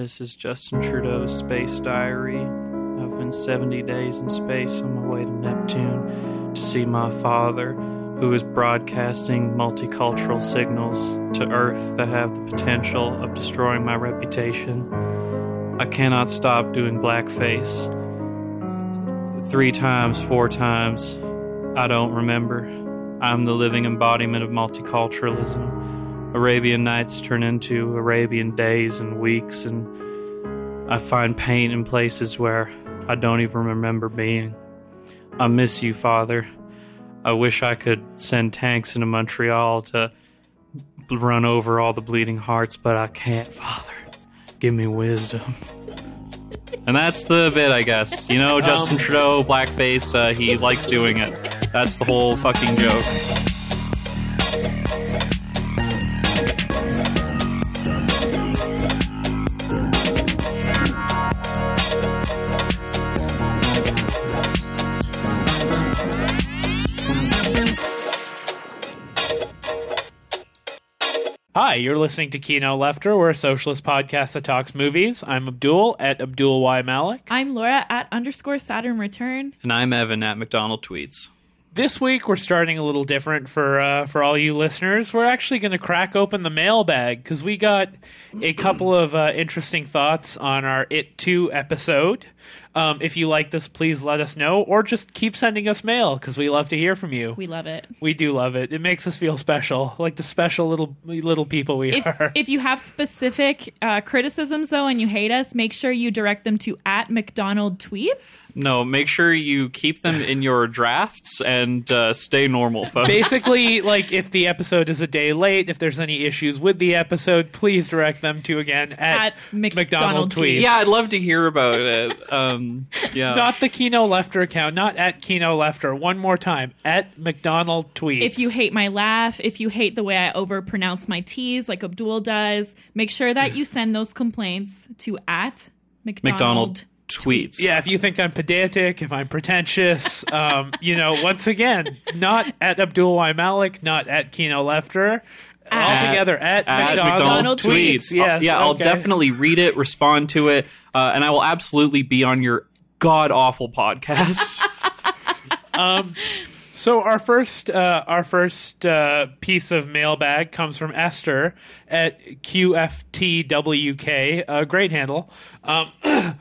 This is Justin Trudeau's Space Diary. I've been 70 days in space on my way to Neptune to see my father, who is broadcasting multicultural signals to Earth that have the potential of destroying my reputation. I cannot stop doing blackface. Three times, four times, I don't remember. I'm the living embodiment of multiculturalism. Arabian Nights turn into Arabian days and weeks, and I find pain in places where I don't even remember being. I miss you, Father. I wish I could send tanks into Montreal to run over all the bleeding hearts, but I can't, Father. Give me wisdom. And that's the bit, I guess. You know, Justin Trudeau, blackface, uh, he likes doing it. That's the whole fucking joke. You're listening to Kino Lefter. We're a socialist podcast that talks movies. I'm Abdul at Abdul Y Malik. I'm Laura at underscore Saturn Return. And I'm Evan at McDonald Tweets. This week we're starting a little different for uh, for all you listeners. We're actually going to crack open the mailbag because we got a couple of uh, interesting thoughts on our It Two episode. Um, if you like this, please let us know, or just keep sending us mail because we love to hear from you. We love it. We do love it. It makes us feel special, like the special little little people we If, are. if you have specific uh, criticisms, though, and you hate us, make sure you direct them to at McDonald Tweets. No, make sure you keep them in your drafts and uh, stay normal, folks. Basically, like if the episode is a day late, if there's any issues with the episode, please direct them to again at, At McDonald Tweets. Yeah, I'd love to hear about it. Um, yeah. Not the Kino Lefter account, not at Kino Lefter. One more time, at McDonald Tweets. If you hate my laugh, if you hate the way I overpronounce my T's like Abdul does, make sure that you send those complaints to at McDonald. McDonald tweets. yeah, if you think I'm pedantic, if I'm pretentious, um, you know, once again, not at Abdul Y Malik, not at Kino Lefter. At- Altogether at, At McDonald, McDonald tweets. Tweets. Yes, yeah, I'll definitely read it, respond to it, uh, and I will absolutely be on your god awful podcast. So our first uh, our first uh, piece of mailbag comes from Esther at QFTWK, a great handle. Um,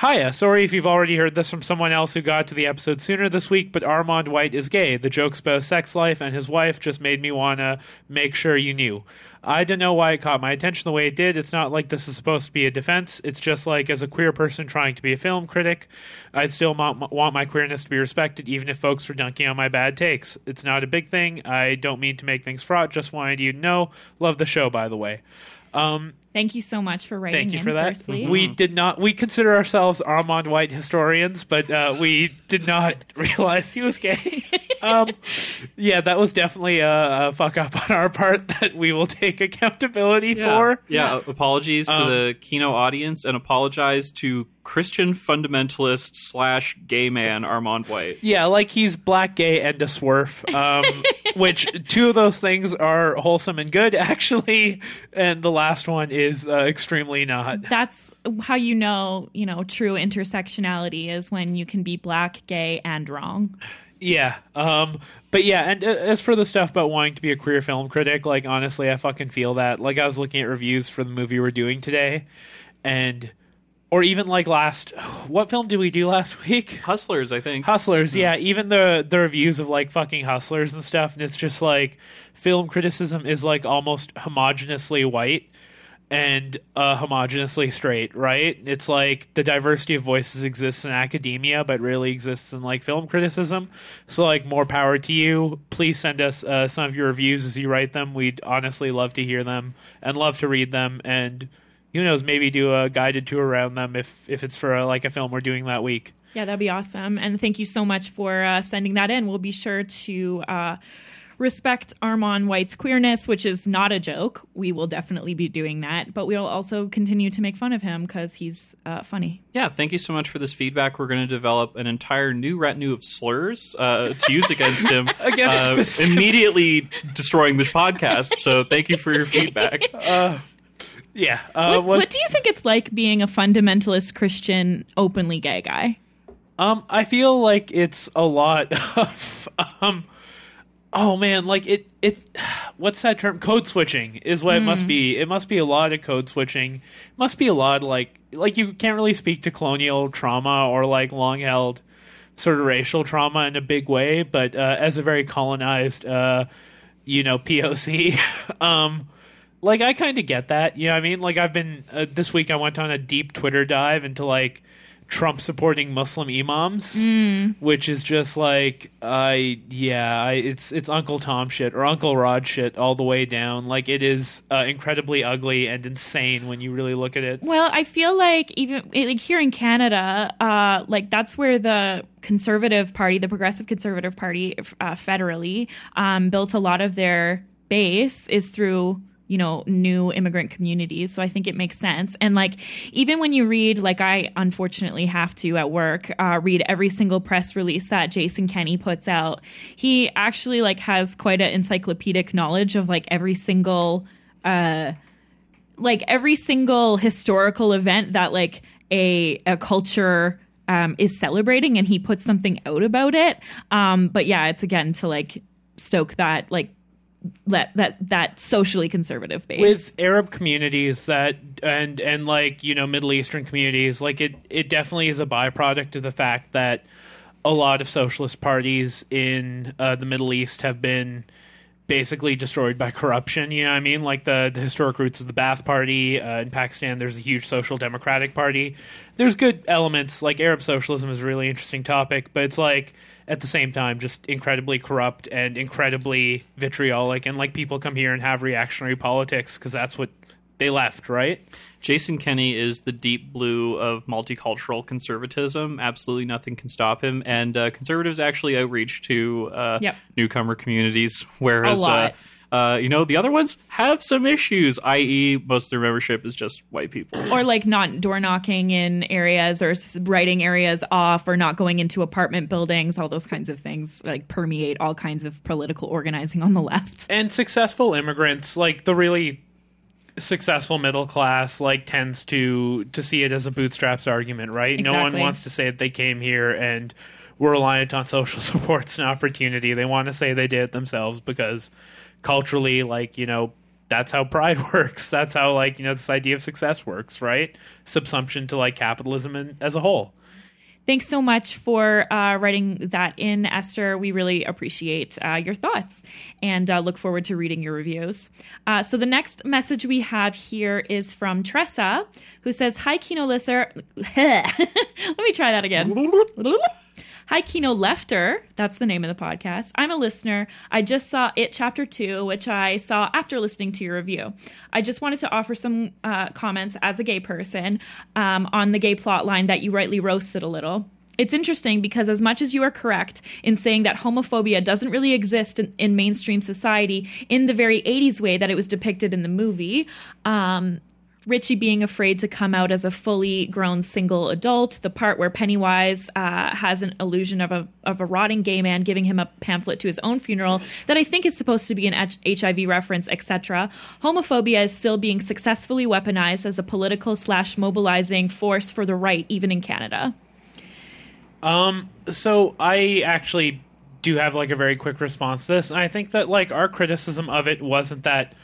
Hiya, sorry if you've already heard this from someone else who got to the episode sooner this week, but Armond White is gay. The jokes about sex life and his wife just made me want to make sure you knew. I don't know why it caught my attention the way it did. It's not like this is supposed to be a defense. It's just like, as a queer person trying to be a film critic, I'd still mo- want my queerness to be respected, even if folks were dunking on my bad takes. It's not a big thing. I don't mean to make things fraught. Just wanted you to know. Love the show, by the way. Um, Thank you so much for writing Thank you in, for that. firstly. We did not. We consider ourselves Armond White historians, but uh, we did not realize he was gay. um, yeah, that was definitely a, a fuck up on our part that we will take accountability for. yeah, apologies to Um, the Kino audience and apologize to Christian fundamentalist slash gay man Armond White. Yeah, like he's black, gay, and a swerf. Um, which two of those things are wholesome and good, actually, and the last one is uh, extremely not. That's how you know, you know, true intersectionality is when you can be black, gay, and wrong. Yeah. Um but yeah, and uh, as for the stuff about wanting to be a queer film critic, like honestly, I fucking feel that. Like I was looking at reviews for the movie we're doing today and or even like last what film did we do last week? Hustlers, I think. Hustlers, yeah, even the the reviews of like fucking Hustlers and stuff and it's just like film criticism is like almost homogeneously white and uh, homogeneously straight, right? It's like the diversity of voices exists in academia, but really exists in like film criticism. So, like, more power to you. Please send us uh, some of your reviews as you write them. We'd honestly love to hear them and love to read them. And who knows, maybe do a guided tour around them if if it's for uh, like a film we're doing that week. Yeah, that'd be awesome. And thank you so much for uh, sending that in. We'll be sure to uh, respect Armond White's queerness, which is not a joke. We will definitely be doing that, but we'll also continue to make fun of him because he's uh, funny. Yeah, thank you so much for this feedback. We're going to develop an entire new retinue of slurs uh, to use against him, Against uh, immediately destroying this podcast. So thank you for your feedback. Yeah. Uh, what, what do you think it's like being a fundamentalist Christian, openly gay guy? Um, I feel like it's a lot of um oh man, like it it what's that term? Code switching is what it must be. It must be a lot of code switching. It must be a lot like like you can't really speak to colonial trauma or like long held sort of racial trauma in a big way, but uh, as a very colonized uh you know POC um like I kind of get that. You know what I mean? Like I've been uh, this week I went on a deep Twitter dive into like Trump supporting Muslim imams, which is just like I yeah, I, it's it's Uncle Tom shit or Uncle Rod shit all the way down. Like it is uh, incredibly ugly and insane when you really look at it. Well, I feel like even like here in Canada, uh, like that's where the Conservative Party, the Progressive Conservative Party, uh, federally, um, built a lot of their base is through you know new immigrant communities. So i think it makes sense. And like even when you read like i unfortunately have to at work uh, read every single press release that jason kenney puts out he actually like has quite an encyclopedic knowledge of like every single uh like every single historical event that like a a culture um, is celebrating and he puts something out about it. Um but yeah it's again to like stoke that like that that that socially conservative base with Arab communities that and and like you know Middle Eastern communities, like it it definitely is a byproduct of the fact that a lot of socialist parties in uh, the Middle East have been basically destroyed by corruption. You know what I mean? Like the, the historic roots of the Ba'ath Party uh, in Pakistan. There's a huge social democratic party. There's good elements. Like Arab socialism is a really interesting topic, but it's like at the same time just incredibly corrupt and incredibly vitriolic. And like people come here and have reactionary politics because that's what they left, right? Jason Kenney is the deep blue of multicultural conservatism. Absolutely nothing can stop him. And uh, conservatives actually outreach to uh, Yep. newcomer communities, whereas, A lot. Uh, you know, the other ones have some issues, i.e., most of their membership is just white people. or like not door knocking in areas or writing areas off or not going into apartment buildings. All those kinds of things like permeate all kinds of political organizing on the left. And successful immigrants like the really successful middle class like tends to to see it as a bootstraps argument right? No one wants to say that they came here and were reliant on social supports and opportunity. They want to say they did it themselves because culturally like you know that's how pride works. That's how like you know this idea of success works right? Subsumption to like capitalism in, as a whole. Thanks so much for uh, writing that in esther. We really appreciate uh, your thoughts and uh, look forward to reading your reviews. Uh, so the next message we have here is from tressa who says hi kino listener. Let me try that again Hi, Kino Lefter. That's the name of the podcast. I'm a listener. I just saw It Chapter 2, which I saw after listening to your review. I just wanted to offer some uh, comments as a gay person um, on the gay plot line that you rightly roasted a little. It's interesting because, as much as you are correct in saying that homophobia doesn't really exist in, in mainstream society in the very 80s way that it was depicted in the movie, um, Richie being afraid to come out as a fully grown single adult, the part where Pennywise uh, has an illusion of a of a rotting gay man giving him a pamphlet to his own funeral that I think is supposed to be an H- HIV reference, etc. Homophobia is still being successfully weaponized as a political slash mobilizing force for the right, even in Canada. Um, so I actually do have like a very quick response to this, and I think that like our criticism of it wasn't that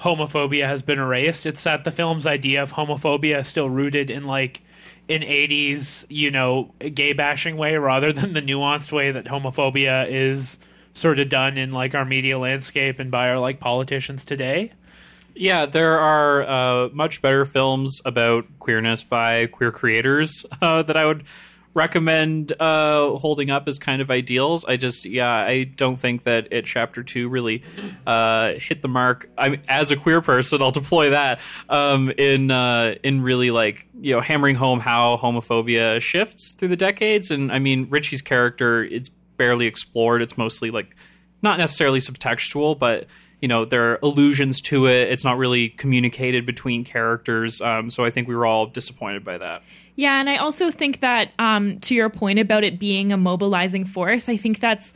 homophobia has been erased; it's that the film's idea of homophobia is still rooted in like an '80s, you know, gay bashing way rather than the nuanced way that homophobia is sort of done in like our media landscape and by our like politicians today. Yeah, there are uh, much better films about queerness by queer creators uh, that I would recommend uh, holding up as kind of ideals. I just, yeah, I don't think that it chapter two really uh, hit the mark. I mean, as a queer person, I'll deploy that um, in uh, in really like you know hammering home how homophobia shifts through the decades. And I mean, Richie's character, it's barely explored. It's mostly like not necessarily subtextual, but you know there are allusions to it. It's not really communicated between characters. Um, so I think we were all disappointed by that. Yeah, and I also think that um, to your point about it being a mobilizing force, I think that's,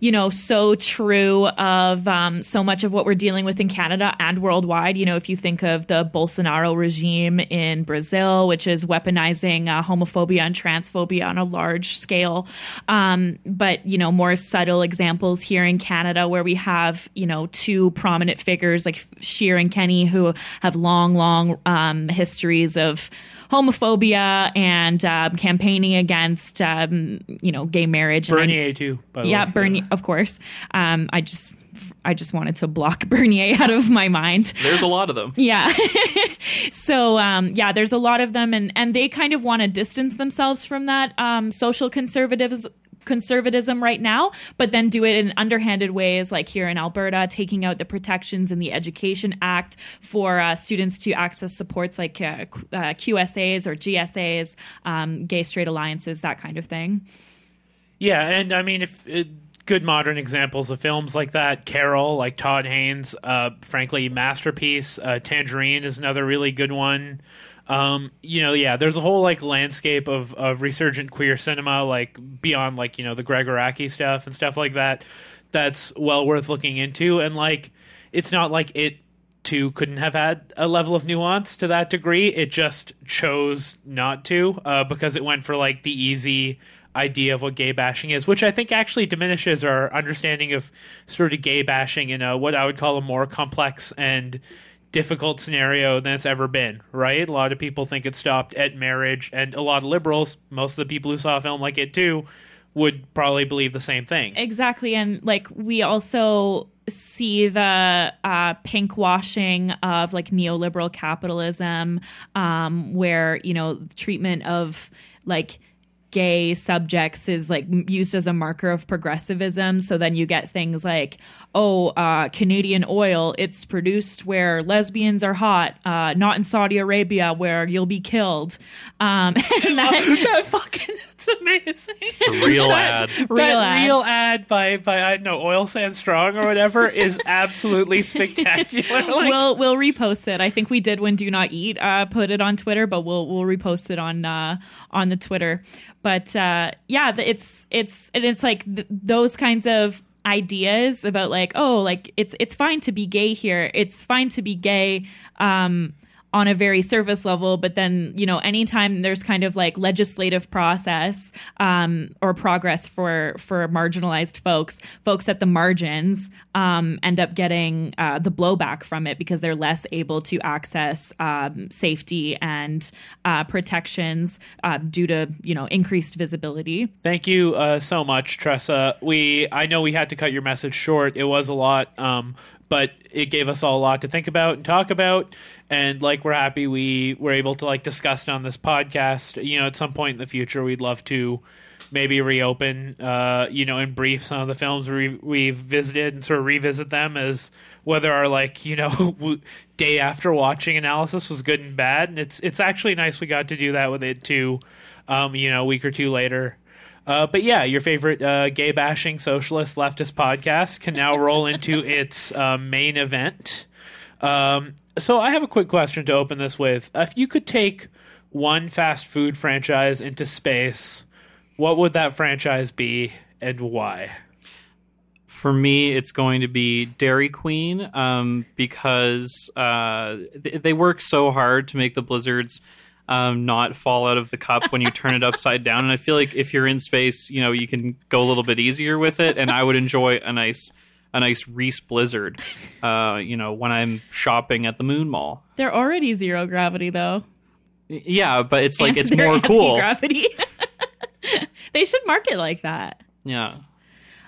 you know, so true of um, so much of what we're dealing with in Canada and worldwide. You know, if you think of the Bolsonaro regime in Brazil, which is weaponizing uh, homophobia and transphobia on a large scale, um, but you know, more subtle examples here in Canada where we have, you know, two prominent figures like Scheer and Kenney who have long, long um, histories of homophobia and um, campaigning against um, you know gay marriage. And I- Bernier too. By the yeah, way. Bernier, of course. Um, I just I just wanted to block Bernier out of my mind. There's a lot of them. Yeah. so um, yeah, there's a lot of them, and and they kind of want to distance themselves from that um, social conservatives conservatism right now but then do it in underhanded ways like here in alberta taking out the protections in the education act for uh, students to access supports like uh, uh, qsas or gsas um, gay straight alliances that kind of thing Yeah, and I mean, if uh, good modern examples of films like that, Carol, like Todd Haynes, uh, frankly, masterpiece. Uh, Tangerine is another really good one. Um, you know, yeah, there's a whole like landscape of of resurgent queer cinema, like beyond like you know the Gregg Araki stuff and stuff like that. That's well worth looking into, and like it's not like it too couldn't have had a level of nuance to that degree. It just chose not to uh, because it went for like the easy idea of what gay bashing is, which I think actually diminishes our understanding of sort of gay bashing in a what I would call a more complex and difficult scenario than it's ever been, right? A lot of people think it stopped at marriage, and a lot of liberals, most of the people who saw a film like it too, would probably believe the same thing. Exactly. And like we also see the uh, pink washing of like neoliberal capitalism, um, where, you know, treatment of like gay subjects is like used as a marker of progressivism. So then you get things like, oh, uh, Canadian oil, it's produced where lesbians are hot, uh, not in Saudi Arabia where you'll be killed. Um, and that, that fucking that's amazing. It's a real ad. Real that ad. real ad by by I don't know Oil Sand Strong or whatever is absolutely spectacular. Like, we'll we'll repost it. I think we did when Do Not Eat uh, put it on Twitter, but we'll we'll repost it on uh, on the Twitter. But uh, yeah, it's it's and it's like th- those kinds of ideas about like oh like it's it's fine to be gay here. It's fine to be gay. Um, on a very surface level, but then you know, anytime there's kind of like legislative process um, or progress for for marginalized folks, folks at the margins um, end up getting uh, the blowback from it because they're less able to access um, safety and uh, protections uh, due to you know increased visibility. Thank you uh, so much, Tressa. We I know we had to cut your message short. It was a lot, um, but it gave us all a lot to think about and talk about. And like we're happy we were able to like discuss it on this podcast. You know, at some point in the future, we'd love to maybe reopen, uh, you know, in brief some of the films we, we've visited and sort of revisit them as whether our like you know day after watching analysis was good and bad. And it's it's actually nice we got to do that with it too. Um, you know, a week or two later. Uh, but yeah, your favorite uh, gay bashing socialist leftist podcast can now roll into its uh, main event. Um, so I have a quick question to open this with. If you could take one fast food franchise into space, what would that franchise be and why? For me, it's going to be Dairy Queen um, because uh, th- they work so hard to make the blizzards um, not fall out of the cup when you turn it upside down. And I feel like if you're in space, you know, you can go a little bit easier with it. And I would enjoy a nice, a nice Reese Blizzard, uh, you know, when I'm shopping at the Moon Mall. They're already zero gravity though. Yeah, but it's like it's more cool. Anti-gravity. they should market like that. Yeah.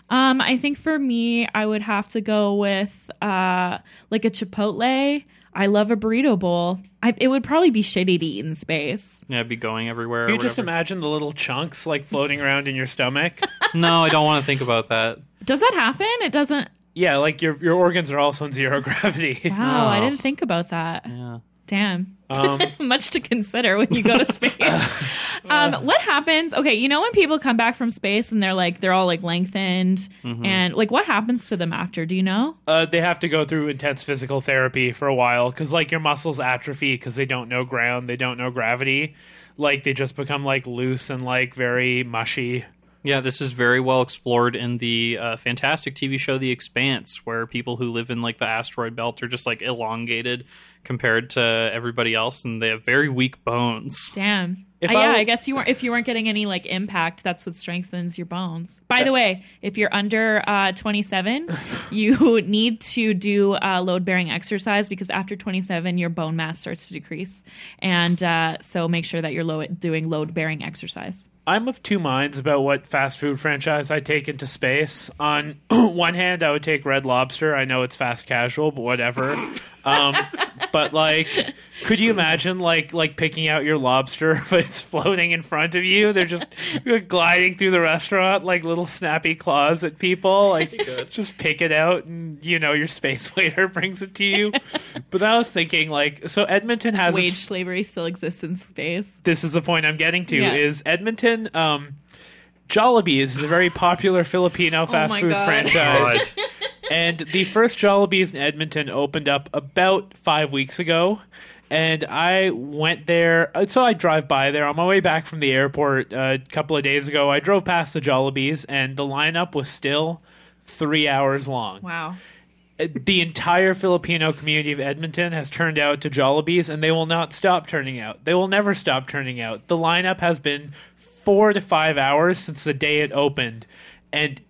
Um, I think for me, I would have to go with uh, like a Chipotle. I love a burrito bowl. I, it would probably be shitty to eat in space. Yeah, be going everywhere. Can or you just imagine the little chunks like floating around in your stomach? No, I don't want to think about that. Does that happen? It doesn't. yeah, like your your organs are also in zero gravity. Wow, I oh. didn't think about that. Yeah. Damn. Um, Much to consider when you go to space. um, what happens? Okay, you know when people come back from space and they're like they're all like lengthened and like what happens to them after? Do you know? uh, they have to go through intense physical therapy for a while because like your muscles atrophy because they don't know ground, they don't know gravity. Like they just become like loose and like very mushy. Yeah, this is very well explored in the uh, fantastic TV show The Expanse, where people who live in like the asteroid belt are just like elongated compared to everybody else, and they have very weak bones. Damn. If Uh, I yeah, w- I guess you weren't if you weren't getting any like impact, that's what strengthens your bones. By the way, if you're under uh, 27, you need to do uh, load bearing exercise because after 27, your bone mass starts to decrease, and uh, so make sure that you're low- doing load bearing exercise. I'm of two minds about what fast food franchise I take into space. On one hand, I would take Red Lobster. I know it's fast casual, but whatever. Um, but like, could you imagine like like picking out your lobster, but it's floating in front of you? They're just gliding through the restaurant like little snappy claws at people. Like, just pick it out, and you know your space waiter brings it to you. but I was thinking like, so Edmonton has its Wage slavery still exists in space. this is the point I'm getting to Yeah. is Edmonton um Jollibee's is a very popular Filipino fast Oh my food God. franchise. And the first Jollibee's in Edmonton opened up about 5 weeks ago. And I went there, uh, so I drive by there on my way back from the airport uh, a couple of days ago. I drove past the Jollibee's, and the lineup was still three hours long Wow. the entire Filipino community of Edmonton has turned out to Jollibees, and they will not stop turning out. They will never stop turning out. The lineup has been four to five hours since the day it opened, and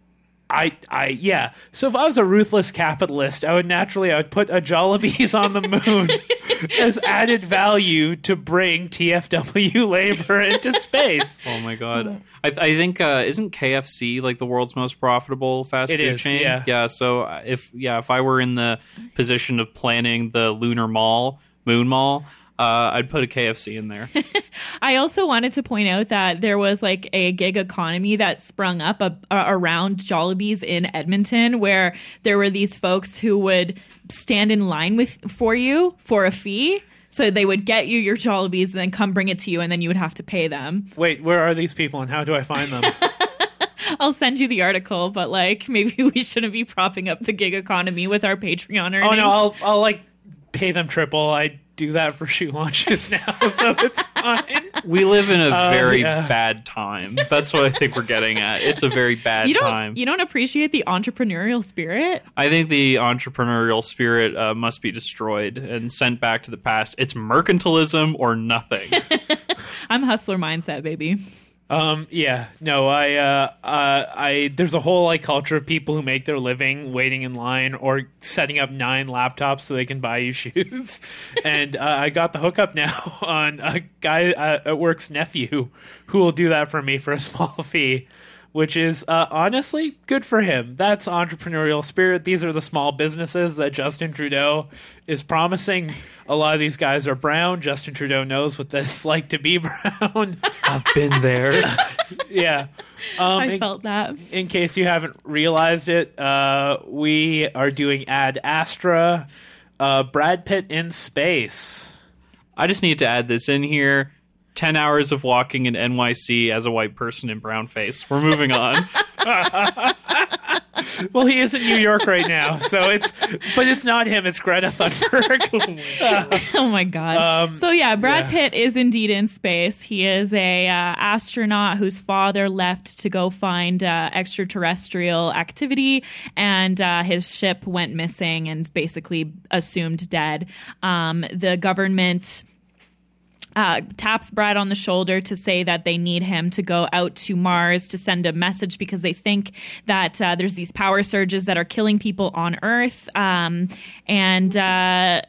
I, I, yeah. So if I was a ruthless capitalist, I would naturally, I would put a Jollibees on the moon as added value to bring TFW labor into space. Oh my god! I, I think uh, isn't KFC like the world's most profitable fast It food is, chain? yeah. yeah. So uh, if yeah, if I were in the position of planning the lunar mall, moon mall, uh, I'd put a KFC in there. I also wanted to point out that there was like a gig economy that sprung up a, a, around Jollibee's in Edmonton, where there were these folks who would stand in line with for you for a fee. So they would get you your Jollibees and then come bring it to you, and then you would have to pay them. Wait, where are these people, and how do I find them? I'll send you the article, but like maybe we shouldn't be propping up the gig economy with our Patreon earnings. Oh no, I'll I'll like pay them triple. I do that for shoe launches now, so it's fine. We live in a very yeah. bad time. That's what I think we're getting at. It's a very bad you don't time. you don't appreciate the entrepreneurial spirit. I think the entrepreneurial spirit uh, must be destroyed and sent back to the past. It's mercantilism or nothing. I'm hustler mindset, baby. Um, yeah, no, I, uh, uh, I, there's a whole like culture of people who make their living waiting in line or setting up nine laptops so they can buy you shoes. and uh, I got the hookup now on a guy uh, at work's nephew who will do that for me for a small fee. Which is uh, honestly good for him. That's entrepreneurial spirit. These are the small businesses that Justin Trudeau is promising. A lot of these guys are brown. Justin Trudeau knows what this like to be brown. I've been there. yeah. Um, I in, felt that. in case you haven't realized it, uh, we are doing Ad Astra, uh, Brad Pitt in space. I just need to add this in here. 10 hours of walking in NYC as a white person in brown face. We're moving on. Well, he is in New York right now, so it's but it's not him. It's Greta Thunberg. Oh my god. so yeah, Brad yeah. Pitt is indeed in space. He is a uh, astronaut whose father left to go find uh, extraterrestrial activity, and uh, his ship went missing and basically assumed dead. Um, the government. Uh, taps Brad on the shoulder to say that they need him to go out to Mars to send a message because they think that uh, there's these power surges that are killing people on Earth. Um, and uh,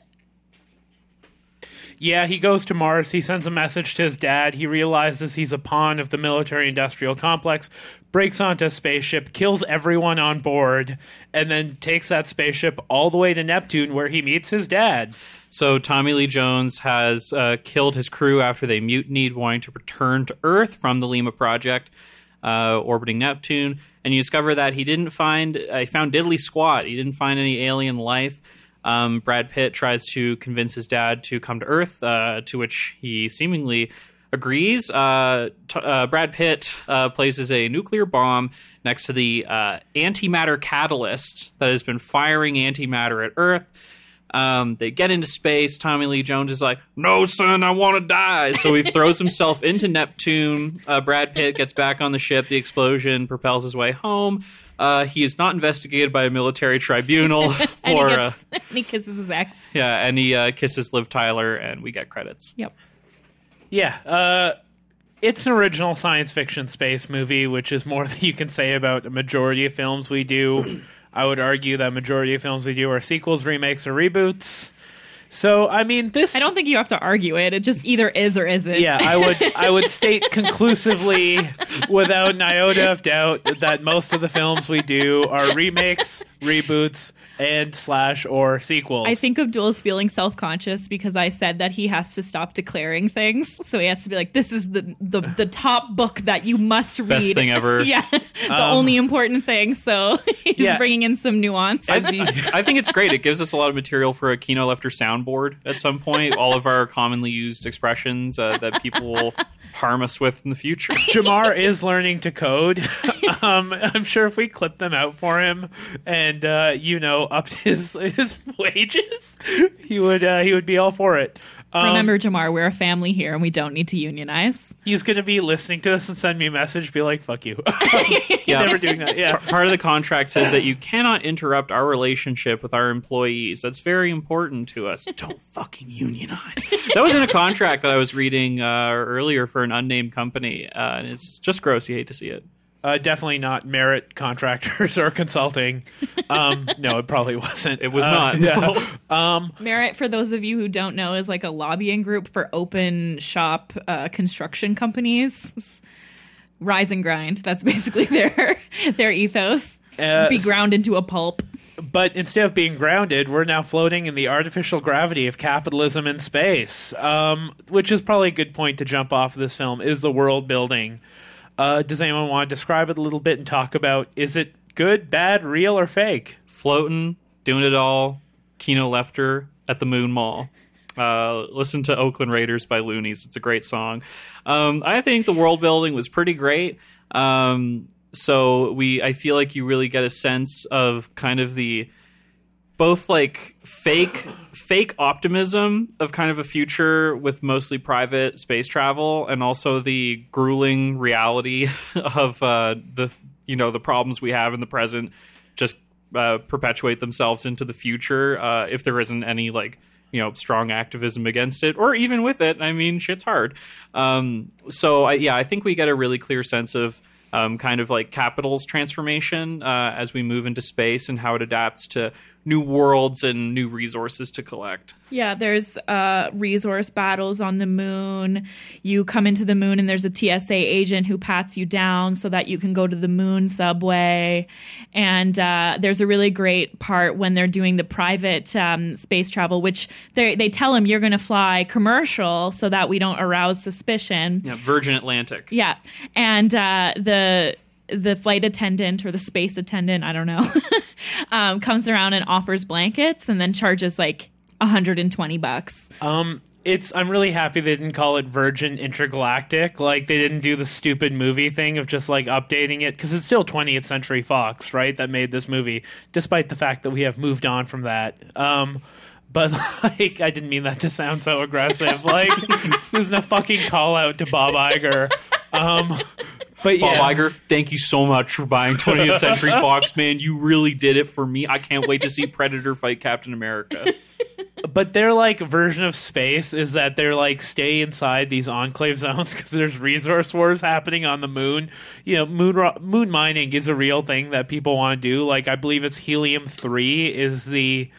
yeah, he goes to Mars. He sends a message to his dad. He realizes he's a pawn of the military-industrial complex. Breaks onto a spaceship, kills everyone on board, and then takes that spaceship all the way to Neptune, where he meets his dad. So Tommy Lee Jones has uh, killed his crew after they mutinied, wanting to return to Earth from the Lima Project, uh, orbiting Neptune. And you discover that he didn't find, uh, he found diddly squat. He didn't find any alien life. Um, Brad Pitt tries to convince his dad to come to Earth, uh, to which he seemingly agrees. Uh, t- uh, Brad Pitt uh, places a nuclear bomb next to the uh, antimatter catalyst that has been firing antimatter at Earth. Um, they get into space. Tommy Lee Jones is like, "No, son, I want to die." So he throws himself into Neptune. Uh, Brad Pitt gets back on the ship. The explosion propels his way home. Uh, he is not investigated by a military tribunal and, for he uh, and he kisses his ex. yeah, and he uh, kisses Liv Tyler, and we get credits. Yep. Yeah, uh, it's an original science fiction space movie, which is more than you can say about a majority of films we do. I would argue that majority of films we do are sequels, remakes, or reboots. So, I mean, this. I don't think you have to argue it. It just either is or isn't. Yeah, I would. I would state conclusively, without an iota of doubt, that most of the films we do are remakes, reboots, and slash or sequels. I think Abdul's feeling self conscious because I said that he has to stop declaring things. So he has to be like, "This is the the, the top book that you must read." Best thing ever. yeah, the only important thing. So he's Yeah. bringing in some nuance. I'd be- I think it's great. It gives us a lot of material for a Kino Lefter soundboard at some point. All of our commonly used expressions uh, that people will harm us with in the future. Jamar is learning to code. um, I'm sure if we clip them out for him and uh, you know upped his his wages, he would uh, he would be all for it. Um, Remember, Jamar, we're a family here, and we don't need to unionize. he's going to be listening to this and send me a message, be like, "Fuck you." Yeah. Never doing that. Yeah. Part of the contract says that you cannot interrupt our relationship with our employees. That's very important to us. Don't fucking unionize. That was in a contract that I was reading uh, earlier for an unnamed company, uh, and it's just gross. You hate to see it. Uh, definitely not merit contractors or consulting. Um, no, it probably wasn't. It was Uh, not. yeah. Merit, for those of you who don't know, is like a lobbying group for open shop uh, construction companies. Rise and grind. That's basically their their ethos. Uh, Be ground into a pulp. But instead of being grounded, we're now floating in the artificial gravity of capitalism in space, um, which is probably a good point to jump off of this film. Is the world building? Uh, does anyone want to describe it a little bit and talk about is it good, bad, real, or fake? Floating, doing it all. Kino Lefter at the Moon Mall. Uh, listen to Oakland Raiders by Loonies. It's a great song. Um, I think the world building was pretty great. Um, so we, I feel like you really get a sense of kind of the both like fake fake optimism of kind of a future with mostly private space travel and also the grueling reality of uh, the you know the problems we have in the present just uh, perpetuate themselves into the future uh, if there isn't any like you know strong activism against it or even with it. I mean shit's hard. Um, so I, yeah i think we get a really clear sense of um, kind of like capital's transformation uh, as we move into space and how it adapts to new worlds and new resources to collect Yeah, there's uh, resource battles on the moon. You come into the moon, and there's a TSA agent who pats you down so that you can go to the moon subway. And uh, there's a really great part when they're doing the private um, space travel, which they they tell him you're going to fly commercial so that we don't arouse suspicion. yeah, virgin atlantic Yeah, and uh, the the flight attendant or the space attendant, I don't know, um, comes around and offers blankets and then charges like 120 bucks. Um, it's I'm really happy they didn't call it Virgin Intergalactic. Like they didn't do the stupid movie thing of just like updating it because it's still 20th Century Fox, right? That made this movie, despite the fact that we have moved on from that. Um, but like I didn't mean that to sound so aggressive. Like this isn't a fucking call out to Bob Iger. Um, but Bob yeah, Iger, thank you so much for buying 20th Century Fox, man. You really did it for me. I can't wait to see Predator fight Captain America. but their like version of space is that they're like stay inside these enclave zones because there's resource wars happening on the moon. You know, moon ro- moon mining is a real thing that people want to do. Like I believe it's helium three is the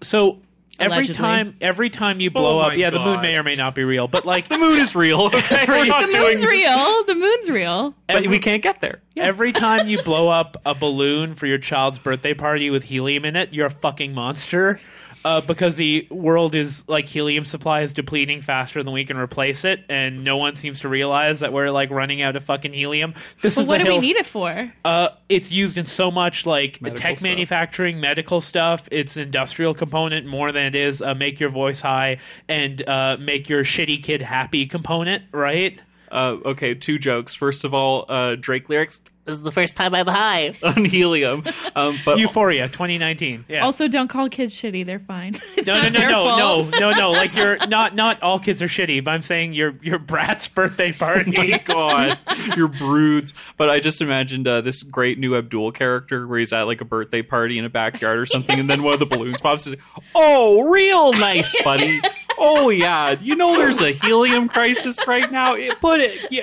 so. Every Allegedly. time, every time you blow Oh up, my yeah, the moon God. may or may not be real, but like The moon is real. Okay? We're not The doing moon's real. The moon's real. But we can't get there. every time you blow up a balloon for your child's birthday party with helium in it, you're a fucking monster. Uh, because the world is like helium supply is depleting faster than we can replace it, and no one seems to realize that we're like running out of fucking helium. This But is what the do we need it for? Uh, it's used in so much like Medical tech stuff. manufacturing, medical stuff. It's industrial component more than it is uh, make your voice high and uh, make your shitty kid happy component, right? Uh, okay, two jokes. First of all, uh, Drake lyrics. This is the first time I'm high on helium. Um, but Euphoria 2019. Yeah. Also, don't call kids shitty. They're fine. It's no, no, not no, their no, fault. no, no, no. Like you're not not all kids are shitty, but I'm saying your your brat's birthday party. my god, your broods. But I just imagined uh, this great new Abdul character where he's at like a birthday party in a backyard or something, and then one of the balloons pops. And, oh, real nice, buddy. Oh yeah, you know there's a helium crisis right now. It, put it, yeah,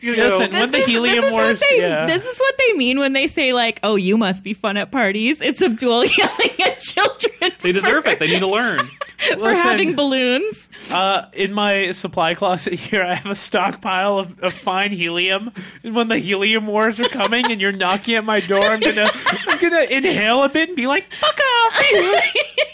you know, Listen, when the is- helium this wars, they, yeah. This is what they mean when they say like, "Oh, you must be fun at parties." It's Abdul yelling at children. they deserve it. They need to learn. for Listen. having balloons. Uh, in my supply closet here, I have a stockpile of, of fine helium. And when the helium wars are coming and you're knocking at my door, I'm gonna I'm gonna inhale a bit and be like, "Fuck off!"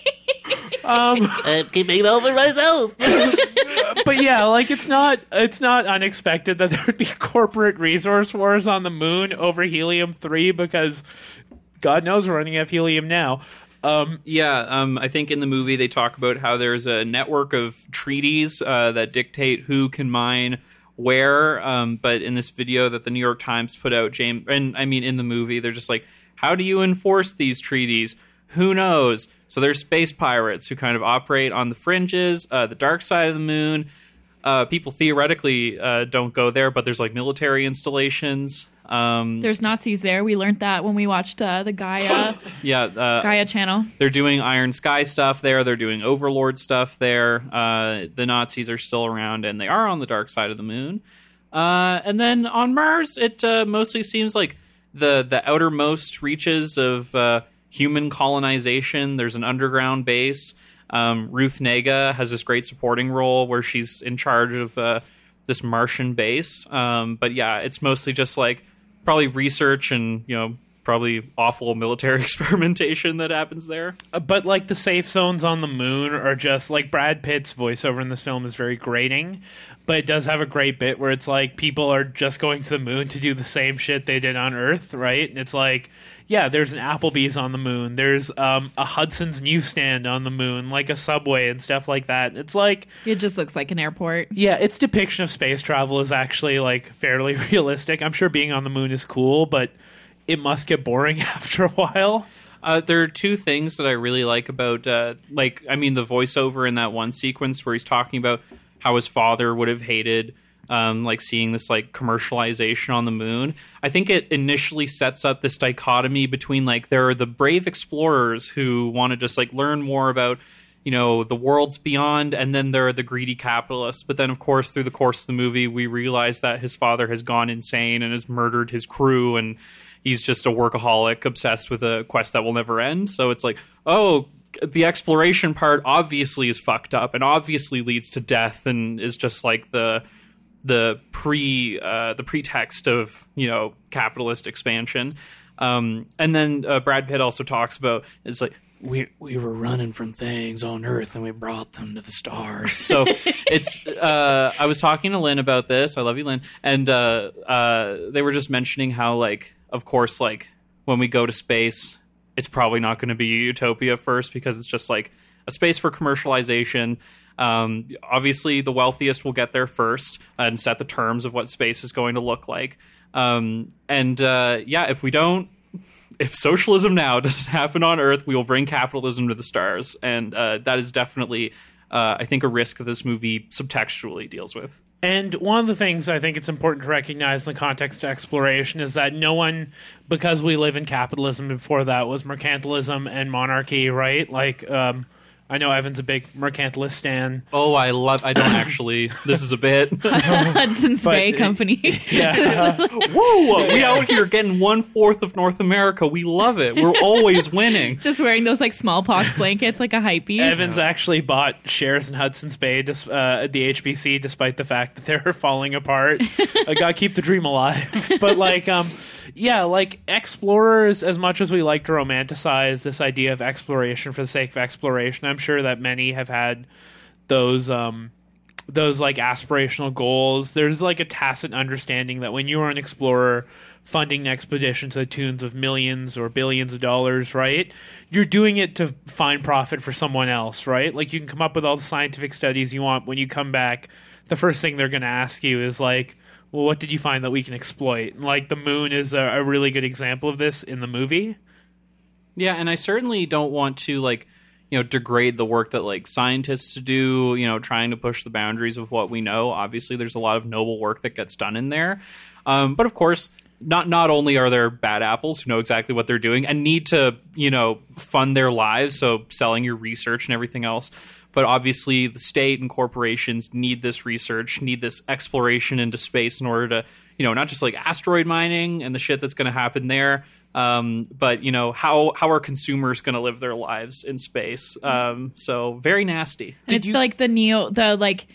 um, I'm keeping it over myself. but yeah, like it's not it's not unexpected that there would be corporate resource wars on the moon over helium three because God knows we're running out of helium now. Um, Yeah, um, I think in the movie they talk about how there's a network of treaties uh, that dictate who can mine where. Um, but in this video that the New York Times put out, James, and I mean in the movie, they're just like, how do you enforce these treaties? Who knows? So there's space pirates who kind of operate on the fringes, uh, the dark side of the moon. Uh, people theoretically uh, don't go there, but there's like military installations. Um, There's Nazis there. We learned that when we watched uh, the Gaia yeah, uh, Gaia channel. they're doing Iron Sky stuff there. They're doing Overlord stuff there. Uh, the Nazis are still around, and they are on the dark side of the moon. Uh, and then on Mars, it uh, mostly seems like the the outermost reaches of uh, human colonization. There's an underground base. Um, Ruth Negga has this great supporting role where she's in charge of uh, this Martian base. Um, but yeah, it's mostly just like probably research and you know probably awful military experimentation that happens there. Uh, but like the safe zones on the moon are just like Brad Pitt's voiceover in this film is very grating, but it does have a great bit where it's like people are just going to the moon to do the same shit they did on Earth, right? And it's like, yeah, there's an Applebee's on the moon, there's um, a Hudson's newsstand on the moon, like a subway and stuff like that. It's like, It just looks like an airport. yeah, its depiction of space travel is actually like fairly realistic. I'm sure being on the moon is cool, but it must get boring after a while. Uh, there are two things that I really like about, uh, like, I mean, the voiceover in that one sequence where he's talking about how his father would have hated, um, like, seeing this, like, commercialization on the moon. I think it initially sets up this dichotomy between, like, there are the brave explorers who want to just, like, learn more about, you know, the worlds beyond, and then there are the greedy capitalists. But then, of course, through the course of the movie, we realize that his father has gone insane and has murdered his crew and he's just a workaholic obsessed with a quest that will never end. So it's like, oh, the exploration part obviously is fucked up and obviously leads to death and is just like the the pre uh, the pretext of you know capitalist expansion. Um, and then uh, Brad Pitt also talks about it's like we we were running from things on Earth and we brought them to the stars. So it's uh, I was talking to Lynn about this. I love you, Lynn, and uh, uh, they were just mentioning how like of course like when we go to space, it's probably not going to be utopia first because it's just like a space for commercialization. Um, obviously, the wealthiest will get there first and set the terms of what space is going to look like. Um, and uh, yeah, if we don't, if socialism now doesn't happen on Earth, we will bring capitalism to the stars, and uh, that is definitely, uh, I think, a risk that this movie subtextually deals with. And one of the things I think it's important to recognize in the context of exploration is that no one, because we live in capitalism, before that was mercantilism and monarchy, right? Like, um, I know Evan's a big mercantilist stan. Oh, I love. I don't actually. This is a bit. Hudson's But Bay Company. Yeah. Whoa, we out here getting one fourth of North America. We love it. We're always winning. Just wearing those like smallpox blankets like a hype beast. Evans actually bought shares in Hudson's Bay dis- uh, at the HBC, despite the fact that they're falling apart. I gotta keep the dream alive. but like, um, yeah, like explorers. As much as we like to romanticize this idea of exploration for the sake of exploration, I'm sure that many have had those um those like aspirational goals. There's like a tacit understanding that when you are an explorer funding an expedition to the tunes of millions or billions of dollars, right? You're doing it to find profit for someone else, right? Like you can come up with all the scientific studies you want. When you come back, the first thing they're going to ask you is like, well, what did you find that we can exploit? Like the moon is a, a really good example of this in the movie. Yeah, and I certainly don't want to like you know degrade the work that like scientists do. You know, trying to push the boundaries of what we know. Obviously, there's a lot of noble work that gets done in there. Um, but of course, not not only are there bad apples who know exactly what they're doing and need to you know fund their lives, so selling your research and everything else. But obviously, the state and corporations need this research, need this exploration into space in order to, you know, not just like asteroid mining and the shit that's going to happen there, um, but you know how how are consumers going to live their lives in space? Um, so very nasty. And it's like the neo the like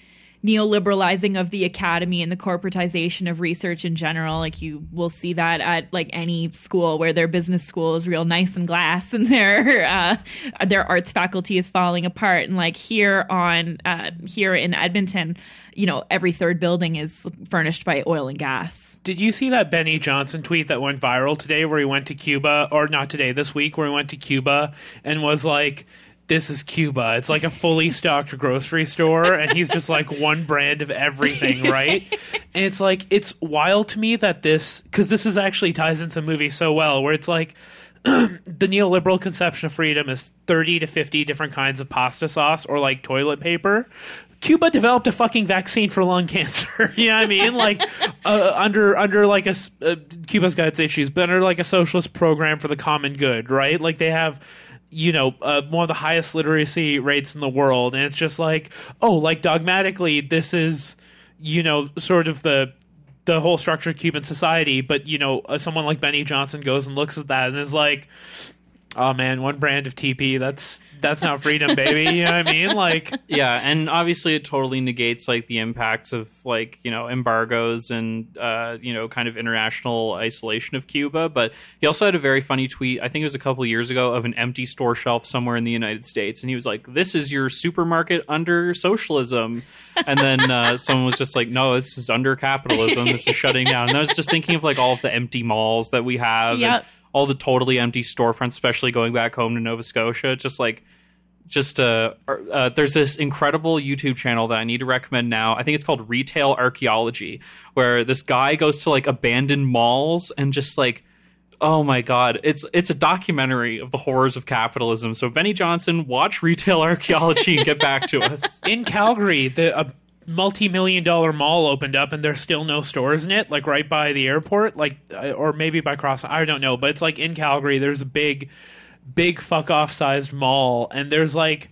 neoliberalizing of the academy and the corporatization of research in general. Like you will see that at like any school where their business school is real nice and glass and their uh, their arts faculty is falling apart. And like here on uh, here in edmonton you know every third building is furnished by oil and gas. Did you see that Benny Johnson tweet that went viral today where he went to Cuba, or not today, this week, where he went to Cuba and was like, this is Cuba. It's like a fully stocked grocery store, and he's just like one brand of everything, right? And it's like, it's wild to me that this, because this is actually ties into the movie so well, where it's like, the neoliberal conception of freedom is 30 to 50 different kinds of pasta sauce or like toilet paper. Cuba developed a fucking vaccine for lung cancer. you know what I mean? Like uh, under under like a uh, Cuba's got its issues, but under like a socialist program for the common good, right? Like they have you know uh, one of the highest literacy rates in the world, and it's just like oh, like dogmatically, this is you know sort of the the whole structure of Cuban society. But you know, uh, someone like Benny Johnson goes and looks at that and is like, "Oh man, one brand of TP. That's that's not freedom, baby." You know what I mean? Like, yeah, and obviously it totally negates like the impacts of like you know embargoes and uh, you know kind of international isolation of Cuba. But he also had a very funny tweet. I think it was a couple years ago of an empty store shelf somewhere in the United States, and he was like, "This is your supermarket under socialism," and then uh, someone was just like, "No, this is under capitalism. This is shutting down." And I was just thinking of like all of the empty malls that we have. Yep. And all the totally empty storefronts, especially going back home to Nova Scotia. Just like just uh, uh, there's this incredible YouTube channel that I need to recommend now. I think it's called Retail Archaeology, where this guy goes to like abandoned malls and just like, oh my god, it's it's a documentary of the horrors of capitalism. So Benny Johnson, watch Retail Archaeology and get back to us. in Calgary, the a multi-million dollar mall opened up, and there's still no stores in it, like right by the airport, like uh, or maybe by Cross. I don't know, but it's like in Calgary. There's a big, big fuck off sized mall, and there's like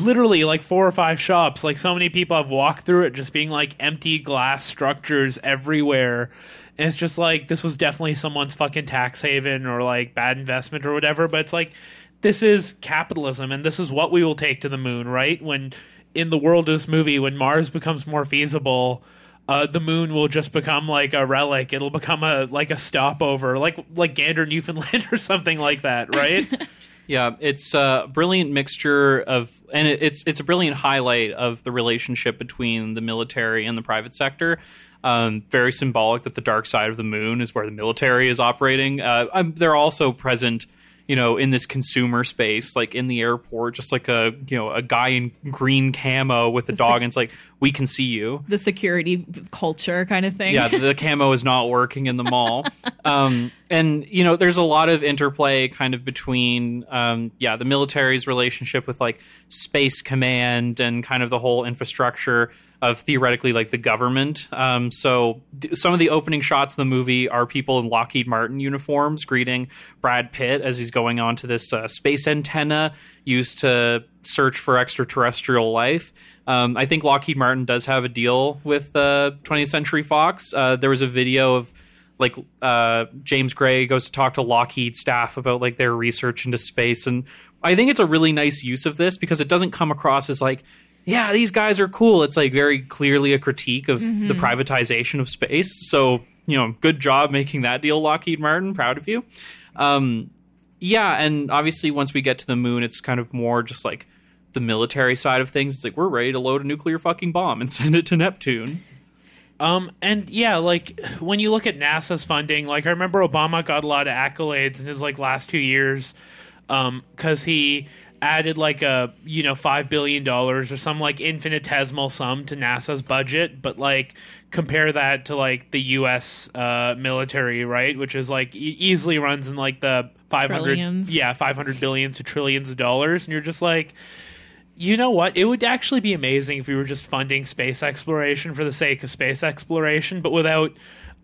literally like four or five shops. Like so many people have walked through it, just being like empty glass structures everywhere. And it's just like this was definitely someone's fucking tax haven or like bad investment or whatever. But it's like this is capitalism, and this is what we will take to the moon, right? When in the world of this movie, when Mars becomes more feasible, uh, the moon will just become like a relic. It'll become a like a stopover, like like Gander, Newfoundland, or something like that, right? Yeah, it's a brilliant mixture of, and it's it's a brilliant highlight of the relationship between the military and the private sector. Um, very symbolic that the dark side of the moon is where the military is operating. Uh, um, they're also present, you know, in this consumer space, like in the airport, just like a you know a guy in green camo with a dog, and it's like we can see you. the security culture kind of thing Yeah, the camo is not working in the mall. Um, and you know there's a lot of interplay kind of between um, yeah the military's relationship with like space command and kind of the whole infrastructure of theoretically like the government. Um, so th- some of the opening shots of the movie are people in lockheed martin uniforms greeting brad pitt as he's going on to this uh, space antenna used to search for extraterrestrial life. Um, i think lockheed martin does have a deal with uh, 20th century fox. Uh, there was a video of like uh, James Gray goes to talk to Lockheed staff about like their research into space, and I think it's a really nice use of this because it doesn't come across as like, yeah, these guys are cool. It's like very clearly a critique of the privatization of space. So you know, good job making that deal, Lockheed Martin. Proud of you. Um, yeah, and obviously once we get to the moon, it's kind of more just like the military side of things. It's like we're ready to load a nuclear fucking bomb and send it to Neptune. Um, and yeah, like when you look at NASA's funding, like I remember Obama got a lot of accolades in his like last two years, um, because he added like a you know five billion dollars or some like infinitesimal sum to NASA's budget, but like compare that to like the U.S. Uh, military, right, which is like e- easily runs in like the five hundred, yeah, five hundred billion to trillions of dollars, and you're just like you know what? It would actually be amazing if we were just funding space exploration for the sake of space exploration, but without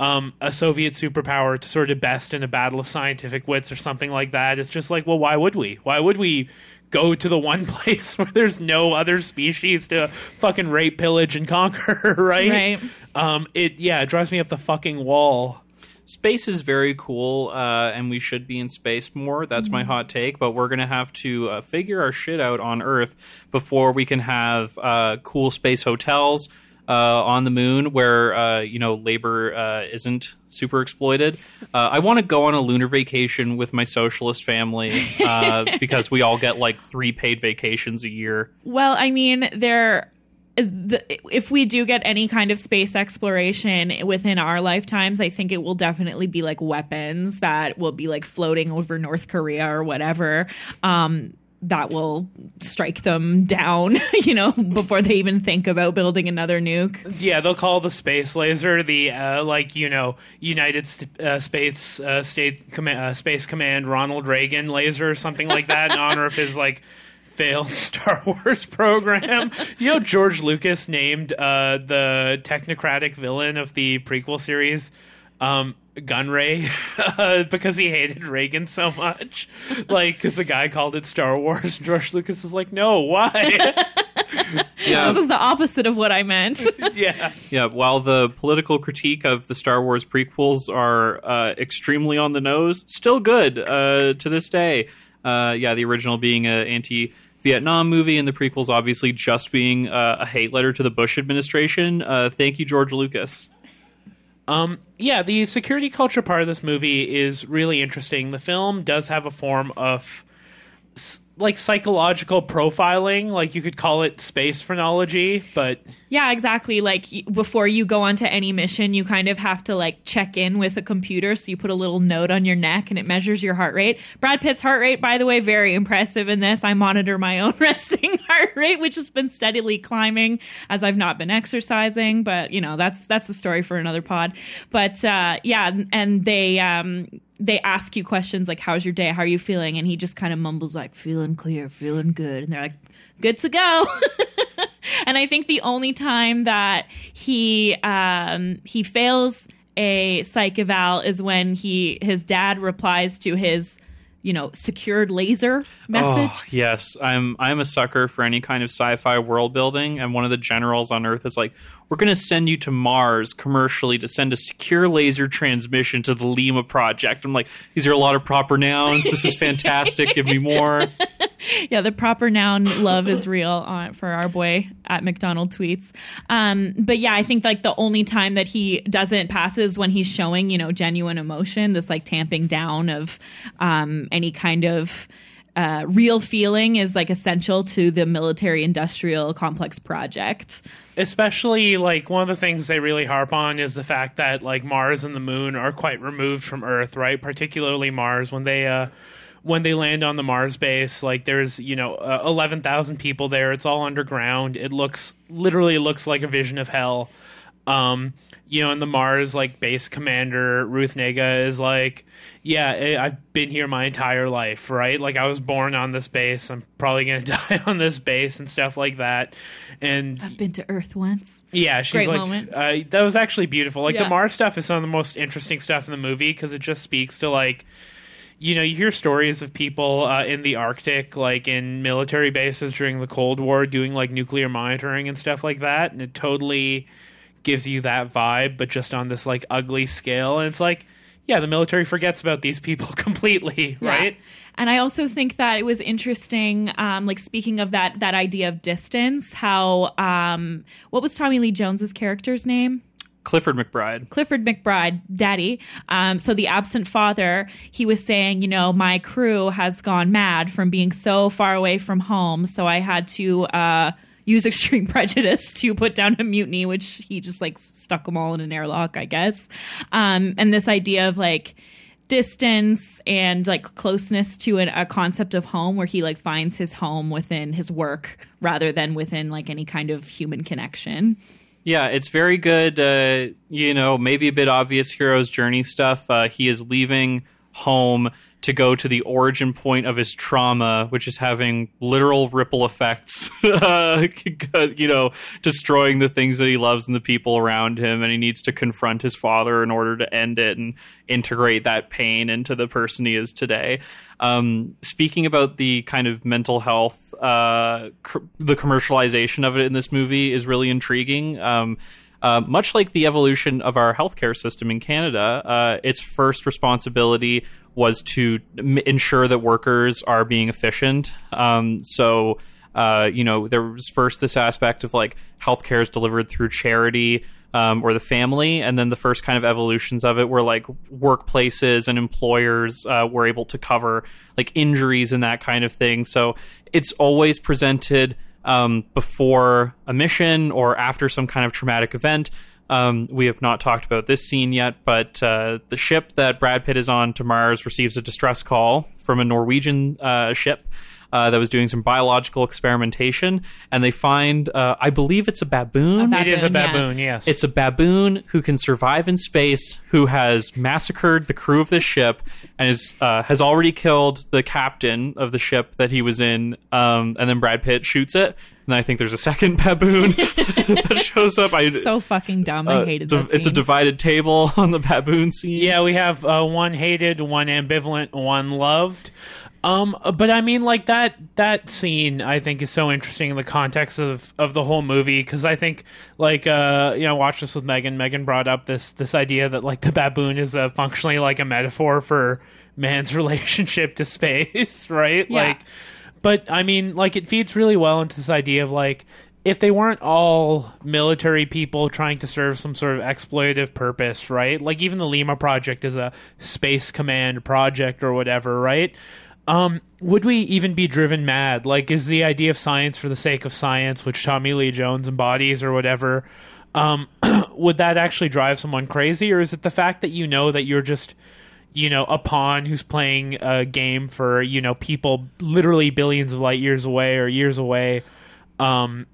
um, a Soviet superpower to sort of best in a battle of scientific wits or something like that. It's just like, well, why would we? Why would we go to the one place where there's no other species to fucking rape, pillage, and conquer? Right? Right. Um, it yeah, it drives me up the fucking wall. Space is very cool uh, and we should be in space more. That's my hot take but we're gonna have to uh, figure our shit out on earth before we can have uh, cool space hotels uh, on the moon where uh, you know labor uh, isn't super exploited. Uh, i want to go on a lunar vacation with my socialist family uh, because we all get like three paid vacations a year. Well, I mean, there. The, if we do get any kind of space exploration within our lifetimes, I think it will definitely be like weapons that will be like floating over North Korea or whatever. Um, that will strike them down, you know, before they even think about building another nuke. Yeah, they'll call the space laser the uh, like you know United uh, Space uh, State Com- uh, Space Command Ronald Reagan laser or something like that in honor of his like failed Star Wars program. You know, George Lucas named uh, the technocratic villain of the prequel series. Um, Gunray, uh, because he hated Reagan so much, like because the guy called it Star Wars. George Lucas is like, no, why? yeah This is the opposite of what I meant. yeah, Yeah, while the political critique of the Star Wars prequels are uh, extremely on the nose, still good uh, to this day. Uh, yeah, the original being an anti-Vietnam movie, and the prequels obviously just being uh, a hate letter to the Bush administration. Uh, thank you, George Lucas. Um, yeah, the security culture part of this movie is really interesting. The film does have a form of like psychological profiling, like you could call it space phrenology, but Yeah, exactly. Like before you go onto any mission, you kind of have to like check in with a computer. So you put a little note on your neck and it measures your heart rate. Brad Pitt's heart rate, by the way, very impressive in this. I monitor my own resting heart rate, which has been steadily climbing as I've not been exercising. But you know, that's that's the story for another pod. But uh, yeah, and they um, they ask you questions like, "How's your day? How are you feeling?" And he just kind of mumbles like, "Feeling clear, feeling good," and they're like, "Good to go." and I think the only time that he um, he fails a psych eval is when he his dad replies to his you know secured laser message. Oh, yes, I'm I'm a sucker for any kind of sci-fi world building, and one of the generals on Earth is like, "We're going to send you to Mars commercially to send a secure laser transmission to the Lima project." I'm like, "These are a lot of proper nouns. This is fantastic. Give me more." yeah, the proper noun love is real on, for our boy at McDonald tweets. Um, but yeah, I think like the only time that he doesn't pass is when he's showing, you know, genuine emotion, this like tamping down of um, any kind of uh, real feeling is like essential to the military industrial complex project. Especially like one of the things they really harp on is the fact that like Mars and the moon are quite removed from Earth, right? Particularly Mars when they uh when they land on the Mars base, like there's you know uh, eleven thousand people there. It's all underground. It looks literally looks like a vision of hell. Um, you know, and the Mars like base commander Ruth Negga is like, yeah, I- I've been here my entire life, right? Like I was born on this base. I'm probably gonna die on this base and stuff like that. And I've been to Earth once. yeah, she's Great like. Uh, that was actually beautiful. Like Yeah. the Mars stuff is some of the most interesting stuff in the movie because it just speaks to like, you know, you hear stories of people uh, in the Arctic, like in military bases during the Cold War, doing like nuclear monitoring and stuff like that, and it totally gives you that vibe, but just on this like ugly scale. And it's like, yeah, the military forgets about these people completely, Yeah. right? And I also think that it was interesting, um, like speaking of that that idea of distance, how um, what was Tommy Lee Jones's character's name? Clifford McBride. Clifford McBride, daddy. Um, so the absent father, he was saying, you know, my crew has gone mad from being so far away from home. So I had to uh, use extreme prejudice to put down a mutiny, which he just like stuck them all in an airlock, I guess. Um, and this idea of like, distance and like closeness to an, a concept of home where he like finds his home within his work rather than within like any kind of human connection Yeah, it's very good. Uh, you know, maybe a bit obvious hero's journey stuff. Uh, he is leaving home to go to the origin point of his trauma, which is having literal ripple effects. you know, destroying the things that he loves and the people around him, and he needs to confront his father in order to end it and integrate that pain into the person he is today. Um, speaking about the kind of mental health, uh, c- the commercialization of it in this movie is really intriguing. Um, uh, much like the evolution of our healthcare system in Canada, uh, its first responsibility was to m- ensure that workers are being efficient. Um, so, uh, you know, there was first this aspect of like healthcare is delivered through charity um, or the family, and then the first kind of evolutions of it were like workplaces and employers uh, were able to cover like injuries and that kind of thing. So it's always presented um, before a mission or after some kind of traumatic event. Um, we have not talked about this scene yet, but uh, the ship that Brad Pitt is on to Mars receives a distress call from a Norwegian uh, ship uh, that was doing some biological experimentation, and they find, uh, I believe it's a baboon. A It is a Baboon, yeah. yes. It's a baboon who can survive in space, who has massacred the crew of this ship, and is uh, has already killed the captain of the ship that he was in. Um, and then Brad Pitt shoots it, and I think there's a second baboon that shows up. I, so fucking dumb i uh, hated it's, a, it's a divided table on the baboon scene. Yeah, we have uh, one hated, one ambivalent, one loved. Um, but I mean, like that that scene, I think is so interesting in the context of of the whole movie because I think, like, uh, you know, watch this with Megan. Megan brought up this this idea that like the baboon is a functionally like a metaphor for man's relationship to space, right? Yeah. Like, but I mean, like, it feeds really well into this idea of like if they weren't all military people trying to serve some sort of exploitative purpose, right? Like even the Lima project is a space command project or whatever, right? Um, would we even be driven mad? Like, is the idea of science for the sake of science, which Tommy Lee Jones embodies or whatever, um, would that actually drive someone crazy? Or is it the fact that you know that you're just, you know, a pawn who's playing a game for, you know, people literally billions of light years away or years away? Um,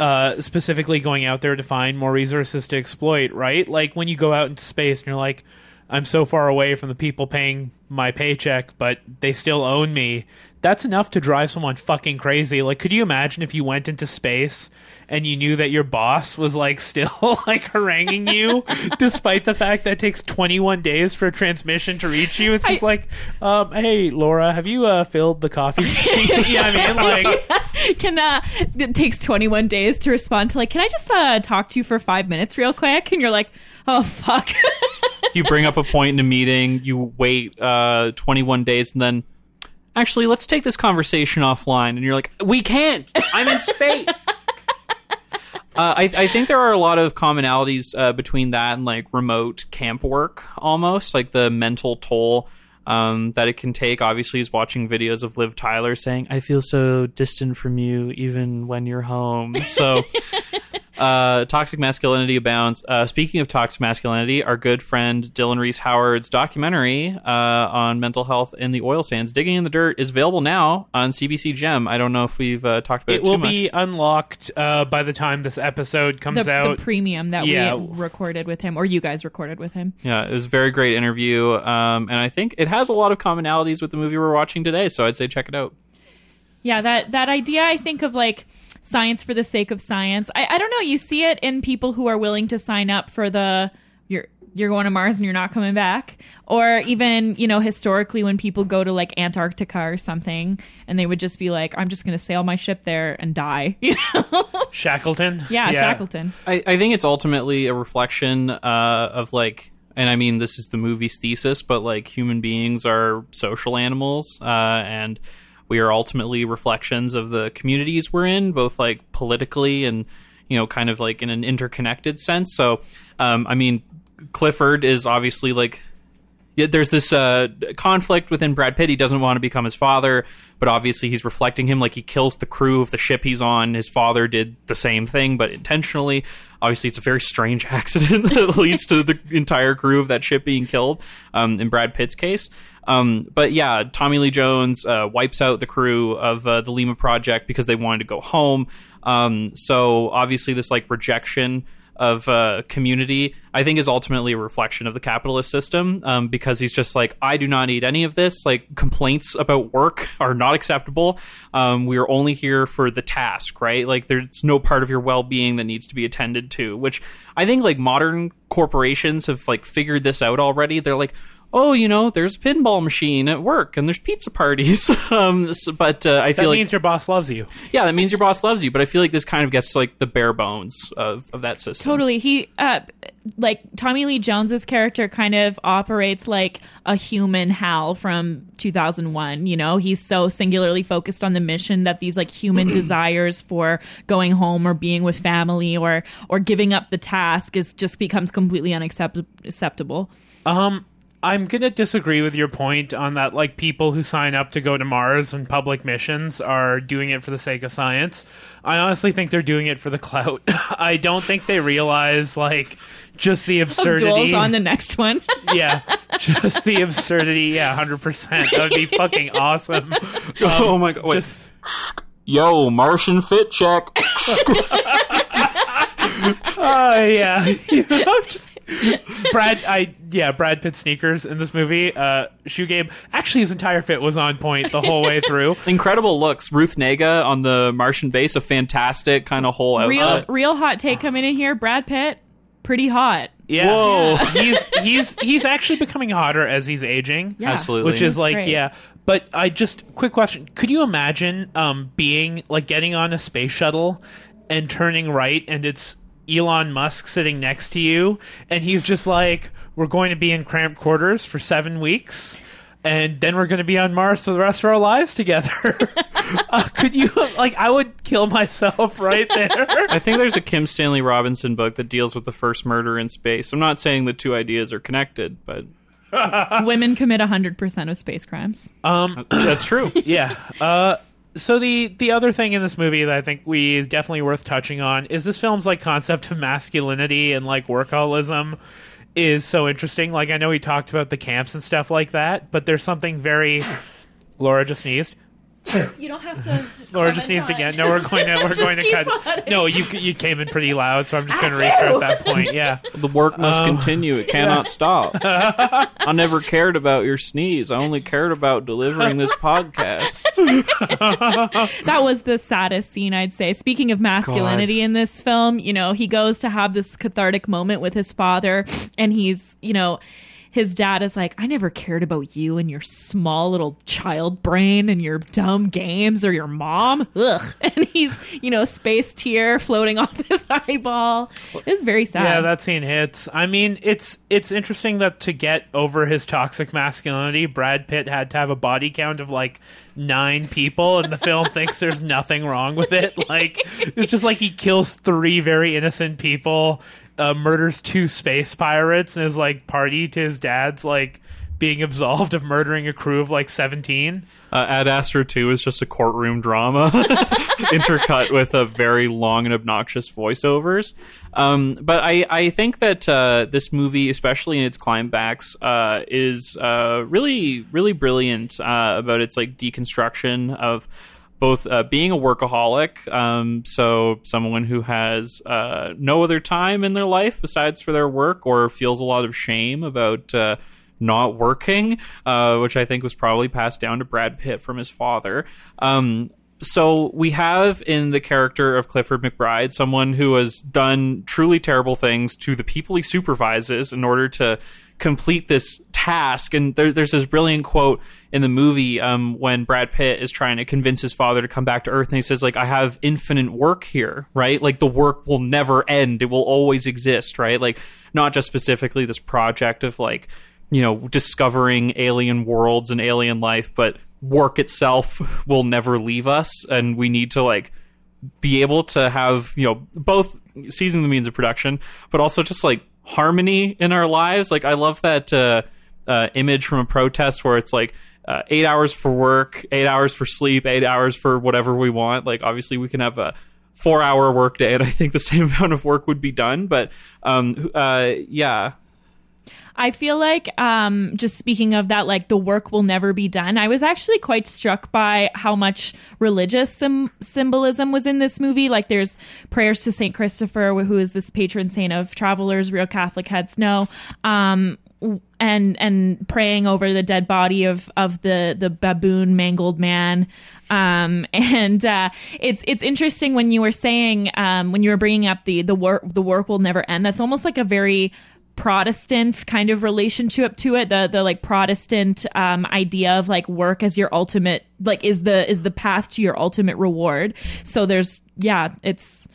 uh, specifically going out there to find more resources to exploit, right? Like when you go out into space and you're like, I'm so far away from the people paying my paycheck, but they still own me. That's enough to drive someone fucking crazy. Like, could you imagine if you went into space and you knew that your boss was like still like haranguing you, despite the fact that it takes 21 days for a transmission to reach you? It's just I- like, um, hey, Laura, have you uh, filled the coffee machine? you know what I mean? Like, can uh it takes 21 days to respond to like can i just uh talk to you for five minutes real quick and you're like oh fuck you bring up a point in a meeting, you wait uh, 21 days, and then actually, let's take this conversation offline. And you're like, we can't. I'm in space. Uh, I, I think there are a lot of commonalities uh, between that and like remote camp work, almost like the mental toll um, that it can take. Obviously, is watching videos of Liv Tyler saying, "I feel so distant from you, even when you're home." So, uh, toxic masculinity abounds. Uh, speaking of toxic masculinity, our good friend Dylan Reese Howard's documentary uh, on mental health in the oil sands, "Digging in the Dirt," is available now on CBC Gem. I don't know if we've uh, talked about it, It will too much. be unlocked uh, by the time this episode comes the, out. the premium that Yeah. we recorded with him, or you guys recorded with him. Yeah, it was a very great interview, um, and I think it has a lot of commonalities with the movie we're watching today. So I'd say check it out. Yeah, that that idea I think of like science for the sake of science. I, I don't know. You see it in people who are willing to sign up for the you're you're going to Mars and you're not coming back, or even you know historically when people go to like Antarctica or something, and they would just be like, I'm just going to sail my ship there and die. You know? Shackleton. yeah, Shackleton. I, I think it's ultimately a reflection uh, of like, and I mean, this is the movie's thesis, but like human beings are social animals, uh, and we are ultimately reflections of the communities we're in, both like politically and you know, kind of like in an interconnected sense. So, um, I mean, Clifford is obviously like there's this uh, conflict within Brad Pitt. He doesn't want to become his father, but obviously he's reflecting him. Like he kills the crew of the ship he's on. His father did the same thing, but intentionally. Obviously, it's a very strange accident that leads to the entire crew of that ship being killed. Um, in Brad Pitt's case, um, but yeah, Tommy Lee Jones uh, wipes out the crew of uh, the Lima Project because they wanted to go home. Um, so obviously, this like rejection of uh, community, I think, is ultimately a reflection of the capitalist system um, because he's just like, I do not need any of this. Like, complaints about work are not acceptable. Um, we are only here for the task, right? Like, there's no part of your well being that needs to be attended to, which I think, like, modern corporations have, like, figured this out already. They're like, Oh, you know, there's a pinball machine at work and there's pizza parties. um, so- but uh, I That feel like that means your boss loves you. yeah, that means your boss loves you. But I feel like this kind of gets like the bare bones of, of that system. Totally. He uh like Tommy Lee Jones's character kind of operates like a human Hal from 2001, you know? He's so singularly focused on the mission that these like human desires for going home or being with family or or giving up the task is just becomes completely unacceptable acceptable. Um, I'm gonna disagree with your point on that. Like people who sign up to go to Mars and public missions are doing it for the sake of science. I honestly think they're doing it for the clout. I don't think they realize like just the absurdity. Duels on the next one. yeah, just the absurdity. Yeah, hundred percent. That would be fucking awesome. oh um, my god! Wait. Just Yo, Martian fit check. Oh yeah, you know, just Brad. I yeah, Brad Pitt sneakers in this movie. Uh, Shoe game. Actually, his entire fit was on point the whole way through. Incredible looks. Ruth Negga on the Martian base, a fantastic kind of whole real outfit. real hot take coming in here. Brad Pitt, pretty hot. Yeah. Whoa. he's he's he's actually becoming hotter as he's aging. Yeah. Absolutely. Which is That's like great. yeah. But I just quick question. Could you imagine um being like getting on a space shuttle and turning right and it's Elon Musk sitting next to you and he's just like we're going to be in cramped quarters for 7 weeks and then we're going to be on Mars for the rest of our lives together. uh, could you like I would kill myself right there. I think there's a Kim Stanley Robinson book that deals with the first murder in space. I'm not saying the two ideas are connected, but Women commit 100% of space crimes. Um, that's true. yeah. Uh, so the the other thing in this movie that I think we is definitely worth touching on is this film's like concept of masculinity and like workaholism is so interesting. Like I know we talked about the camps and stuff like that, but there's something very Laura just sneezed. You don't have to. Laura just sneezed again. No, we're going to we're going to cut. No, you you came in pretty loud, so I'm just going to restart at that point. Yeah. The work must um, continue. It cannot stop. I never cared about your sneeze. I only cared about delivering this podcast. That was the saddest scene, I'd say. Speaking of masculinity in this film, you know, he goes to have this cathartic moment with his father, and he's, you know, his dad is like, I never cared about you and your small little child brain and your dumb games or your mom. Ugh. And he's, you know, space tear floating off his eyeball. It's very sad. Yeah, that scene hits. I mean, it's it's interesting that to get over his toxic masculinity, Brad Pitt had to have a body count of like nine people, and the film thinks there's nothing wrong with it. Like it's just like he kills three very innocent people, uh, murders two space pirates, and is like party to his dad's like being absolved of murdering a crew of like 17. Uh, Ad Astra 2 is just a courtroom drama intercut with a very long and obnoxious voiceovers. Um, but I, I think that uh, this movie, especially in its climax, uh, is uh, really, really brilliant uh, about its like deconstruction of both uh, being a workaholic, um, so someone who has uh, no other time in their life besides for their work, or feels a lot of shame about uh, not working, uh, which I think was probably passed down to Brad Pitt from his father. Um, so we have in the character of Clifford McBride someone who has done truly terrible things to the people he supervises in order to complete this task. And there, there's this brilliant quote in the movie um, when Brad Pitt is trying to convince his father to come back to Earth, and he says, "Like I have infinite work here, right? Like the work will never end; it will always exist, right? Like not just specifically this project of like." You know, discovering alien worlds and alien life, but work itself will never leave us, and we need to like be able to have you know both seizing the means of production, but also just like harmony in our lives. Like I love that uh, uh, image from a protest where it's like uh, eight hours for work, eight hours for sleep, eight hours for whatever we want. Like obviously we can have a four hour workday, and I think the same amount of work would be done. But um, uh, yeah, I feel like, um, just speaking of that, like the work will never be done. I was actually quite struck by how much religious sim- symbolism was in this movie. Like, there's prayers to Saint Christopher, who is this patron saint of travelers. Real Catholic heads know. Um, and and praying over the dead body of of the the baboon mangled man um, and uh, it's it's interesting when you were saying um, when you were bringing up the the work the work will never end that's almost like a very Protestant kind of relationship to it, the the like Protestant um, idea of like work as your ultimate like is the is the path to your ultimate reward. So there's yeah, it's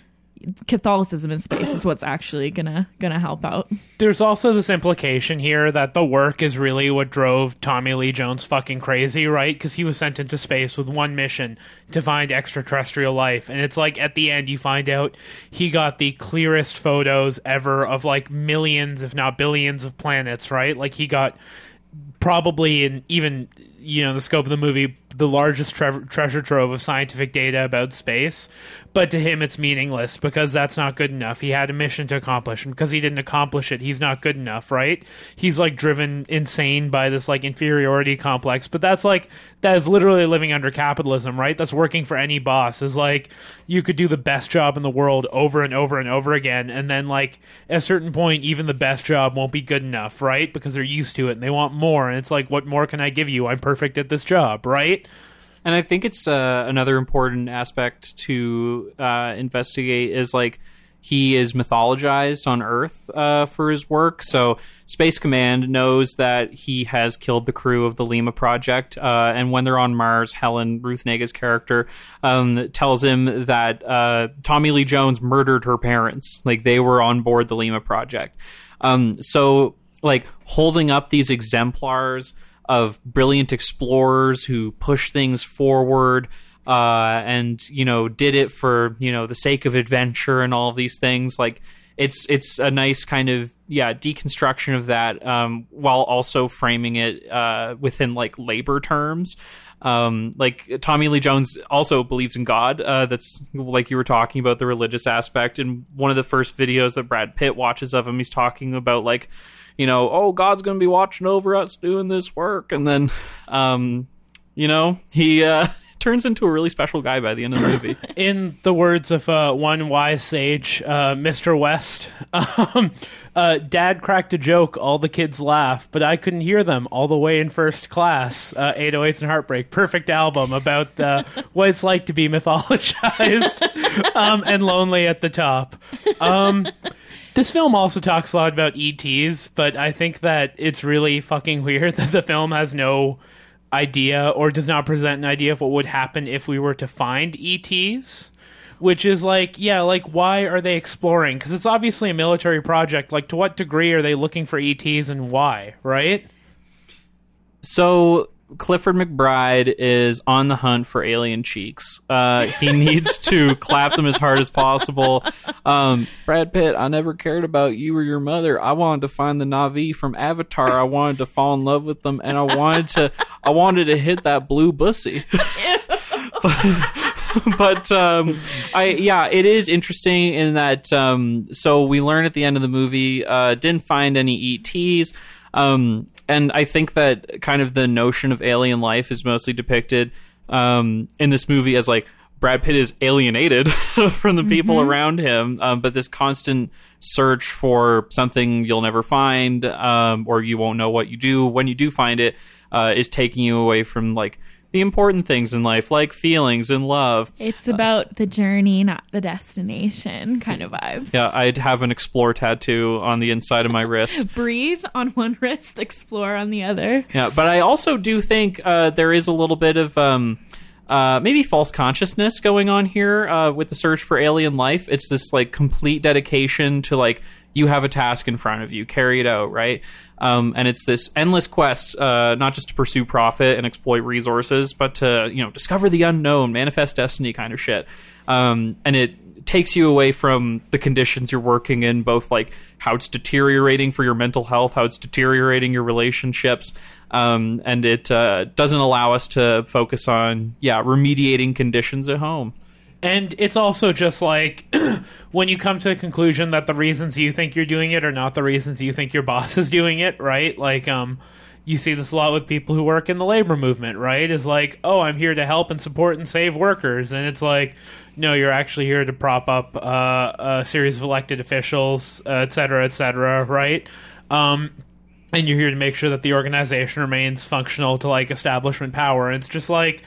Catholicism in space is what's actually gonna gonna help out. There's also this implication here that the work is really what drove Tommy Lee Jones fucking crazy, right? Because he was sent into space with one mission to find extraterrestrial life, and it's like at the end you find out he got the clearest photos ever of like millions, if not billions, of planets, right? Like he got probably in even you know the scope of the movie the largest tre- treasure trove of scientific data about space but to him it's meaningless because that's not good enough. He had a mission to accomplish and because he didn't accomplish it he's not good enough right? He's like driven insane by this like inferiority complex but that's like that is literally living under capitalism right? That's working for any boss. Is like you could do the best job in the world over and over and over again and then like at a certain point even the best job won't be good enough right? Because they're used to it and they want more and it's like what more can i give you? I'm perfect at this job right and I think it's uh, another important aspect to uh, investigate is like he is mythologized on Earth uh, for his work. So Space Command knows that he has killed the crew of the Lima Project, uh, and when they're on Mars, Helen Ruth Negga's character um, tells him that uh, Tommy Lee Jones murdered her parents. Like they were on board the Lima Project. Um, so like holding up these exemplars of brilliant explorers who push things forward uh, and you know did it for you know the sake of adventure and all of these things like it's it's a nice kind of yeah deconstruction of that um, while also framing it uh, within like labor terms um, like Tommy Lee Jones also believes in God. Uh, that's like you were talking about the religious aspect. In one of the first videos that Brad Pitt watches of him, he's talking about like you know, oh, God's going to be watching over us doing this work. And then, um, you know, he uh, turns into a really special guy by the end of the movie. In the words of uh, one wise sage, uh, Mr. West, um, uh, Dad cracked a joke, all the kids laugh, but I couldn't hear them all the way in first class. Uh, 808s and Heartbreak, perfect album about uh, what it's like to be mythologized um, and lonely at the top. Um, this film also talks a lot about ETs, but I think that it's really fucking weird that the film has no idea or does not present an idea of what would happen if we were to find ETs. Which is like, yeah, like why are they exploring? Because it's obviously a military project. Like, to what degree are they looking for ETs and why? Right? So Clifford McBride is on the hunt for alien cheeks. Uh, he needs to clap them as hard as possible. Um, Brad Pitt, I never cared about you or your mother. I wanted to find the Navi from Avatar. I wanted to fall in love with them, and I wanted to, I wanted to hit that blue bussy. but um, I yeah, it is interesting in that. Um, so we learn at the end of the movie, uh, didn't find any ETs. Um, and I think that kind of the notion of alien life is mostly depicted um, in this movie as like Brad Pitt is alienated from the people around him, um, but this constant search for something you'll never find, um, or you won't know what you do when you do find it, uh, is taking you away from like the important things in life, like feelings and love. It's about the journey, not the destination kind of vibes. Yeah, I'd have an explore tattoo on the inside of my wrist. Breathe on one wrist, explore on the other. Yeah, but I also do think uh, there is a little bit of um, uh, maybe false consciousness going on here uh, with the search for alien life. It's this like complete dedication to like you have a task in front of you, carry it out, right? Um, and it's this endless quest, uh, not just to pursue profit and exploit resources, but to you know discover the unknown, manifest destiny, kind of shit. Um, and it takes you away from the conditions you're working in, both like how it's deteriorating for your mental health, how it's deteriorating your relationships, um, and it uh, doesn't allow us to focus on yeah remediating conditions at home. And it's also just like when you come to the conclusion that the reasons you think you're doing it are not the reasons you think your boss is doing it, right? Like, um, you see this a lot with people who work in the labor movement, right? Is like, oh, I'm here to help and support and save workers, and it's like, no, you're actually here to prop up uh, a series of elected officials, uh, et cetera, et cetera, right? Um, and you're here to make sure that the organization remains functional to like establishment power. And it's just like,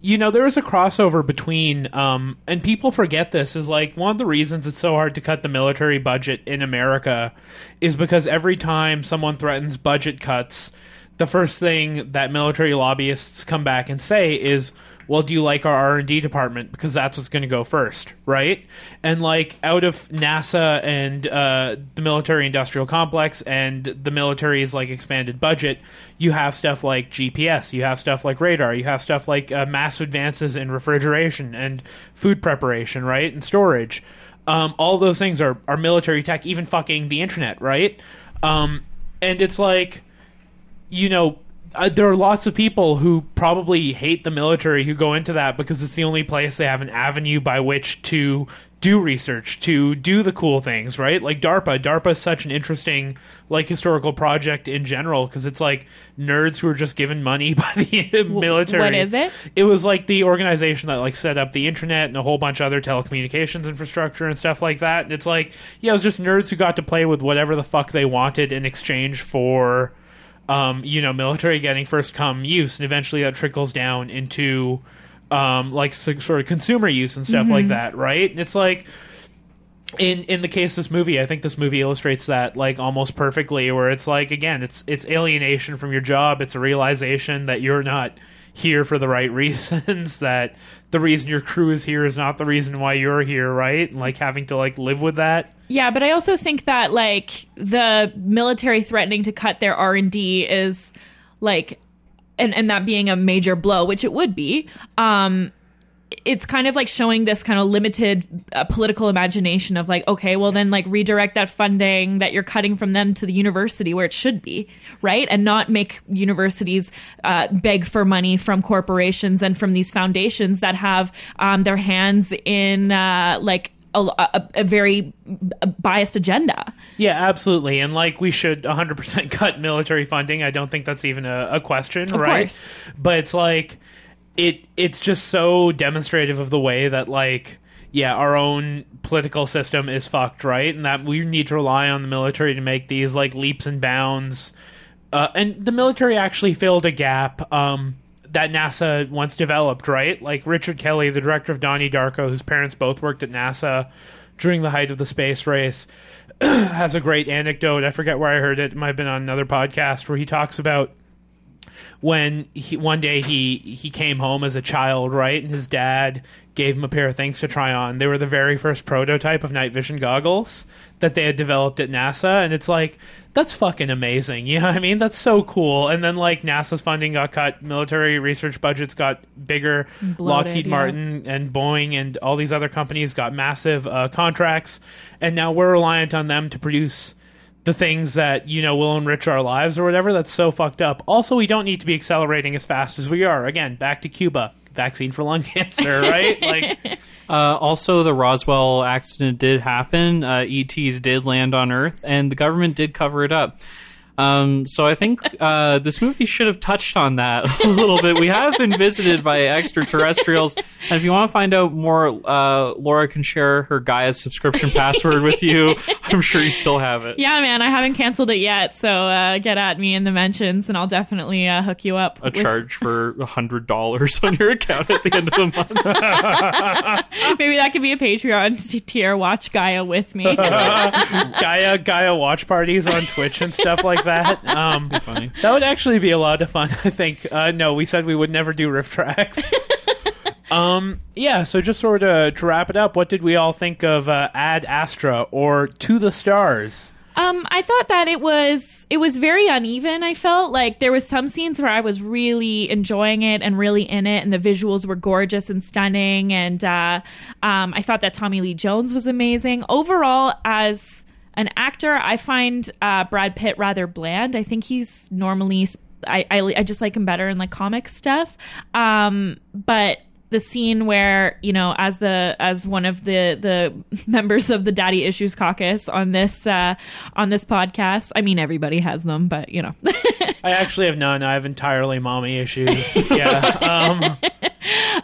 you know, there is a crossover between, um, and people forget this, is like one of the reasons it's so hard to cut the military budget in America is because every time someone threatens budget cuts, the first thing that military lobbyists come back and say is, well, do you like our R&D department? Because that's what's going to go first, right? And like out of NASA and uh, the military industrial complex and the military's like expanded budget, you have stuff like GPS, you have stuff like radar, you have stuff like uh, massive advances in refrigeration and food preparation, right? And storage. Um, all those things are, are military tech, even fucking the internet, right? Um, and it's like, you know, uh, there are lots of people who probably hate the military who go into that because it's the only place they have an avenue by which to do research, to do the cool things, right? Like DARPA. DARPA is such an interesting, like, historical project in general because it's like nerds who are just given money by the military. what is it? It was like the organization that like set up the internet and a whole bunch of other telecommunications infrastructure and stuff like that. And it's like, yeah, it was just nerds who got to play with whatever the fuck they wanted in exchange for um, you know, military getting first come use, and eventually that trickles down into um, like so, sort of consumer use and stuff like that, right? And it's like in in the case of this movie, I think this movie illustrates that like almost perfectly, where it's like again, it's it's alienation from your job, it's a realization that you're not here for the right reasons that the reason your crew is here is not the reason why you're here right? And like having to like live with that Yeah, but I also think that like the military threatening to cut their R and D is like, and and that being a major blow, which it would be. Um, it's kind of like showing this kind of limited uh, political imagination of like, okay, well then like redirect that funding that you're cutting from them to the university where it should be, right? And not make universities uh, beg for money from corporations and from these foundations that have um, their hands in uh, like a, a, a very biased agenda. yeah absolutely. And like we should 100% cut military funding. I don't think that's even a, a question Of right? course. but it's like it it's just so demonstrative of the way that like yeah our own political system is fucked right? And that we need to rely on the military to make these like leaps and bounds. Uh, and the military actually filled a gap um, that NASA once developed, right? Like Richard Kelly, the director of Donnie Darko, whose parents both worked at NASA during the height of the space race, has a great anecdote. I forget where I heard it. It might have been on another podcast where he talks about when he, one day he he came home as a child, right, and his dad gave him a pair of things to try on. They were the very first prototype of night vision goggles that they had developed at NASA, and it's like that's fucking amazing. You know what I mean? That's so cool. And then like NASA's funding got cut, military research budgets got bigger, Bloated, Lockheed yeah. Martin and Boeing and all these other companies got massive uh, contracts, and now we're reliant on them to produce the things that you know will enrich our lives or whatever. That's so fucked up. Also, we don't need to be accelerating as fast as we are. Again, back to Cuba, vaccine for lung cancer, right? like, Uh, also, the Roswell accident did happen. Uh, ETs did land on Earth, and the government did cover it up. Um, so I think uh, this movie should have touched on that a little bit. We have been visited by extraterrestrials, and if you want to find out more, uh, Laura can share her Gaia subscription password with you. I'm sure you still have it. Yeah, man, I haven't canceled it yet, so uh, get at me in the mentions, and I'll definitely uh, hook you up. A with- charge for hundred dollars on your account at the end of the month. Maybe that could be a Patreon tier. Watch Gaia with me. Gaia Gaia watch parties on Twitch and stuff like that. Um, Funny. that would actually be a lot of fun. I think. Uh, no, we said we would never do riff tracks. um, yeah. So just sort of to wrap it up, what did we all think of uh, Ad Astra or To the Stars? Um, I thought that it was it was very uneven. I felt like there was some scenes where I was really enjoying it and really in it, and the visuals were gorgeous and stunning. And uh, um, I thought that Tommy Lee Jones was amazing. Overall, as an actor, I find uh, Brad Pitt rather bland. I think he's normally I, I I just like him better in like comic stuff. Um, but the scene where you know as the as one of the the members of the daddy issues caucus on this uh on this podcast i mean everybody has them but you know I actually have none. I have entirely mommy issues. Yeah. Um,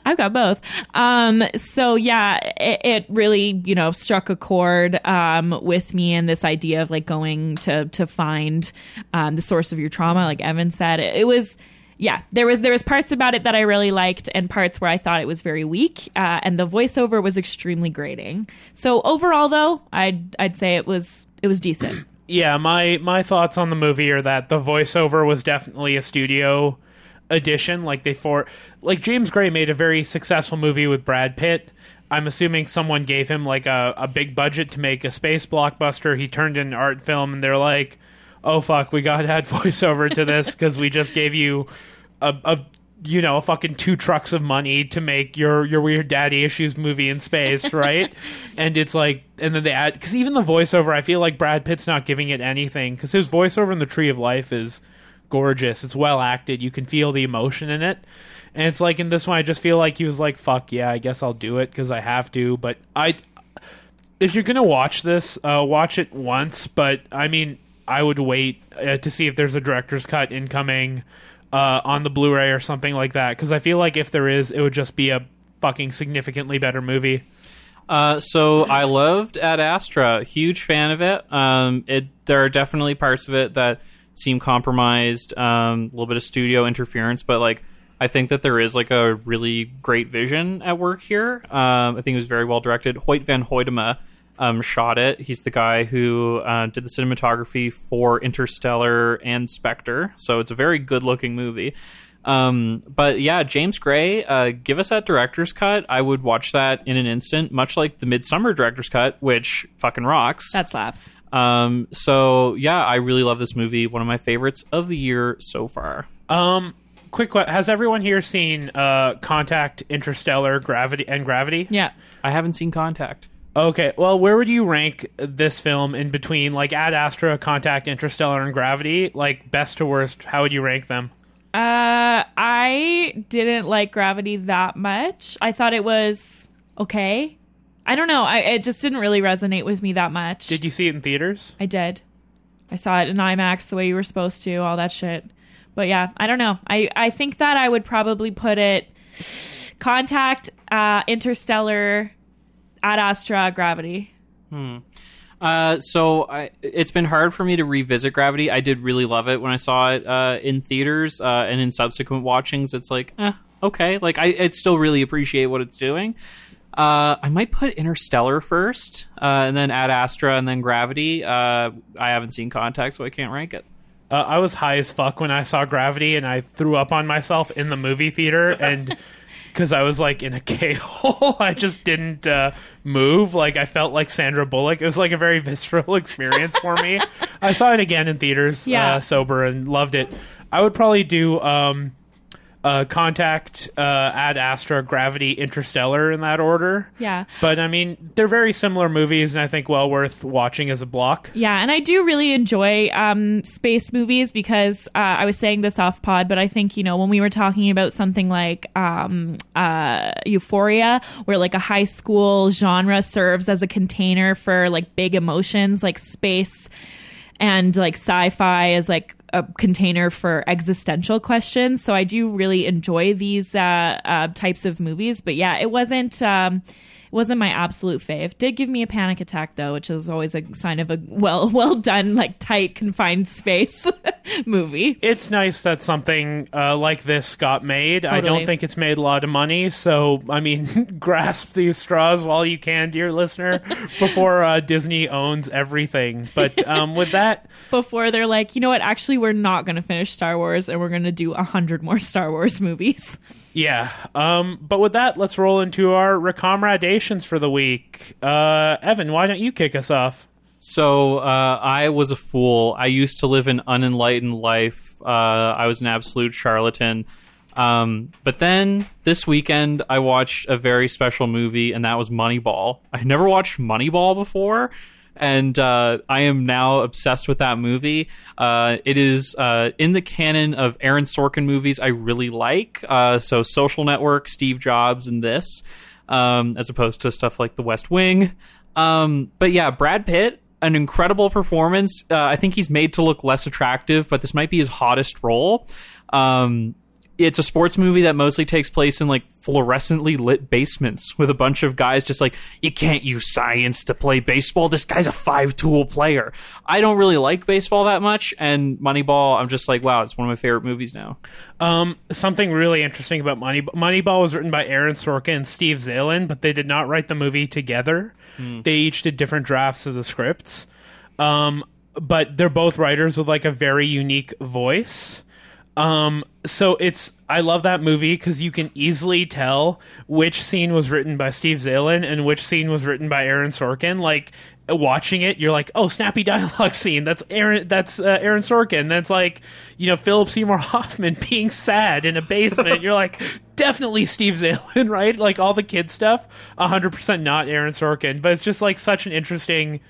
i've got both um so yeah it, it really you know struck a chord um with me and this idea of like going to to find um the source of your trauma like evan said it, it was yeah, there was there was parts about it that I really liked, and parts where I thought it was very weak, uh, and the voiceover was extremely grating. So overall, though, I'd I'd say it was it was decent. yeah, my my thoughts on the movie are that the voiceover was definitely a studio edition. Like they for like James Gray made a very successful movie with Brad Pitt. I'm assuming someone gave him like a, a big budget to make a space blockbuster. He turned in art film, and they're like, "Oh fuck, we got to add voiceover to this because we just gave you a, a you know a fucking two trucks of money to make your your weird daddy issues movie in space, right?" and it's like, and then they add because even the voiceover, I feel like Brad Pitt's not giving it anything because his voiceover in the Tree of Life is gorgeous. It's well acted. You can feel the emotion in it. And it's like in this one, I just feel like he was like, "Fuck yeah, I guess I'll do it because I have to." But I, if you're gonna watch this, uh, watch it once. But I mean, I would wait uh, to see if there's a director's cut incoming uh, on the Blu-ray or something like that. Because I feel like if there is, it would just be a fucking significantly better movie. Uh, so I loved Ad Astra. Huge fan of it. Um, it there are definitely parts of it that seem compromised. Um, a little bit of studio interference, but like I think that there is like a really great vision at work here. Um, I think it was very well directed. Hoyt van Hoytema um, shot it. He's the guy who uh, did the cinematography for Interstellar and Spectre. So it's a very good looking movie. Um, but yeah, James Gray, uh, give us that director's cut. I would watch that in an instant, much like the Midsummer director's cut, which fucking rocks. That slaps. Um, so yeah, I really love this movie. One of my favorites of the year so far. Um, quick, que- has everyone here seen uh, Contact, Interstellar, Gravity, and Gravity? Yeah. I haven't seen Contact. Okay, well, where would you rank this film in between like Ad Astra, Contact, Interstellar, and Gravity? Like best to worst, how would you rank them? Uh, I didn't like Gravity that much. I thought it was okay. I don't know. I it just didn't really resonate with me that much. Did you see it in theaters? I did. I saw it in IMAX the way you were supposed to, all that shit. But yeah, I don't know. I I think that I would probably put it Contact, uh, Interstellar, Ad Astra, Gravity. Hmm. Uh, so I, it's been hard for me to revisit Gravity. I did really love it when I saw it uh, in theaters, uh, and in subsequent watchings, it's like, eh, okay. Like I, I still really appreciate what it's doing. Uh, I might put Interstellar first, uh, and then Ad Astra, and then Gravity. Uh, I haven't seen Contact, so I can't rank it. Uh, I was high as fuck when I saw Gravity, and I threw up on myself in the movie theater, and because I was like in a K hole, I just didn't uh, move. Like I felt like Sandra Bullock. It was like a very visceral experience for me. I saw it again in theaters, Yeah. uh, sober, and loved it. I would probably do. Um, uh, Contact, uh, Ad Astra, Gravity, Interstellar in that order. Yeah. But I mean, they're very similar movies, and I think well worth watching as a block. Yeah, and I do really enjoy um, space movies because uh, I was saying this off pod, but I think you know when we were talking about something like um, uh, Euphoria, where like a high school genre serves as a container for like big emotions, like space and like sci-fi is like a container for existential questions. So I do really enjoy these uh, uh, types of movies. But yeah, it wasn't. Um, wasn't my absolute fave. Did give me a panic attack though, which is always a sign of a well well done, like tight confined space movie. It's nice that something uh, like this got made. I don't think it's made a lot of money, so I mean, grasp these straws while you can, dear listener, before uh, Disney owns everything. But um, with that, Before they're like, you know what? Actually, we're not going to finish Star Wars, and we're going to do a hundred more Star Wars movies. Yeah. Um, but with that, let's roll into our recommendations for the week. Uh, Evan, why don't you kick us off? So uh, I was a fool. I used to live an unenlightened life. Uh, I was an absolute charlatan. Um, but then this weekend, I watched a very special movie, and that was Moneyball. I never watched Moneyball before, and uh, I am now obsessed with that movie. Uh, it is uh, in the canon of Aaron Sorkin movies I really like. Uh, so Social Network, Steve Jobs, and this, um, as opposed to stuff like The West Wing. Um, but yeah, Brad Pitt, an incredible performance. Uh, I think he's made to look less attractive, but this might be his hottest role. Um, it's a sports movie that mostly takes place in like fluorescently lit basements with a bunch of guys just like you can't use science to play baseball this guy's a five tool player i don't really like baseball that much and moneyball i'm just like wow it's one of my favorite movies now Um, something really interesting about Money Moneyball was written by Aaron Sorkin and Steve Zaillian, but they did not write the movie together. They each did different drafts of the scripts. Um, but they're both writers with like a very unique voice. Um, so it's I love that movie because you can easily tell which scene was written by Steve Zaillian and which scene was written by Aaron Sorkin. Like watching it, you're like, oh, snappy dialogue scene. That's Aaron. That's uh, Aaron Sorkin. That's like you know Philip Seymour Hoffman being sad in a basement. you're like, definitely Steve Zaillian, right? Like all the kid stuff, hundred percent not Aaron Sorkin. But it's just like such an interesting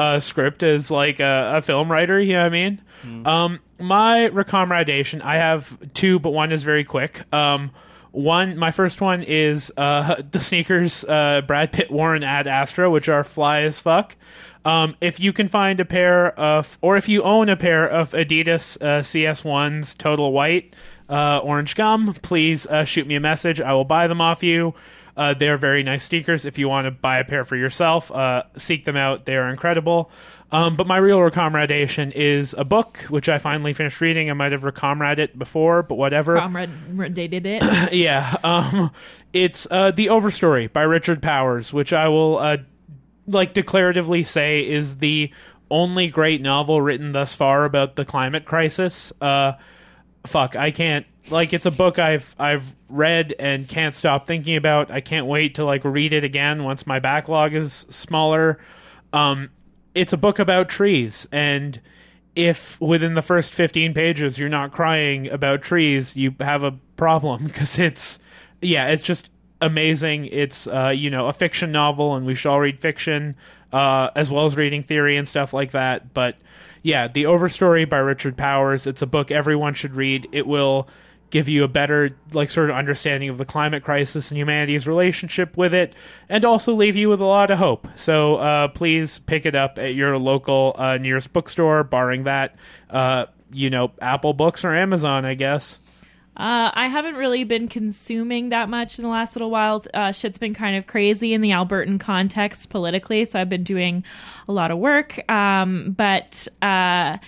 uh, script as like a, a film writer. You know what I mean? Um, my recommendation, I have two, but one is very quick. Um, one, my first one is uh, the sneakers uh, Brad Pitt Warren Ad Astra, which are fly as fuck. Um, if you can find a pair of, or if you own a pair of Adidas uh, CS1s Total White uh, Orange Gum, please uh, shoot me a message. I will buy them off you. Uh, they are very nice sneakers. If you want to buy a pair for yourself, uh, seek them out. They are incredible. Um, but my real recommendation is a book, which I finally finished reading. I might have recomrad it before, but whatever. Comrade, it. yeah. Um, it's uh, The Overstory by Richard Powers, which I will uh, like declaratively say is the only great novel written thus far about the climate crisis. Uh, fuck, I can't like it's a book I've I've read and can't stop thinking about. I can't wait to like read it again once my backlog is smaller. Um, it's a book about trees and if within the first 15 pages you're not crying about trees, you have a problem because it's yeah, it's just amazing. It's uh, you know, a fiction novel and we should all read fiction uh, as well as reading theory and stuff like that, but yeah, The Overstory by Richard Powers. It's a book everyone should read. It will give you a better like sort of understanding of the climate crisis and humanity's relationship with it and also leave you with a lot of hope so uh, please pick it up at your local uh, nearest bookstore barring that uh, you know apple books or amazon i guess Uh, I haven't really been consuming that much in the last little while. Uh, shit's been kind of crazy in the Albertan context politically, so I've been doing a lot of work. Um, but uh,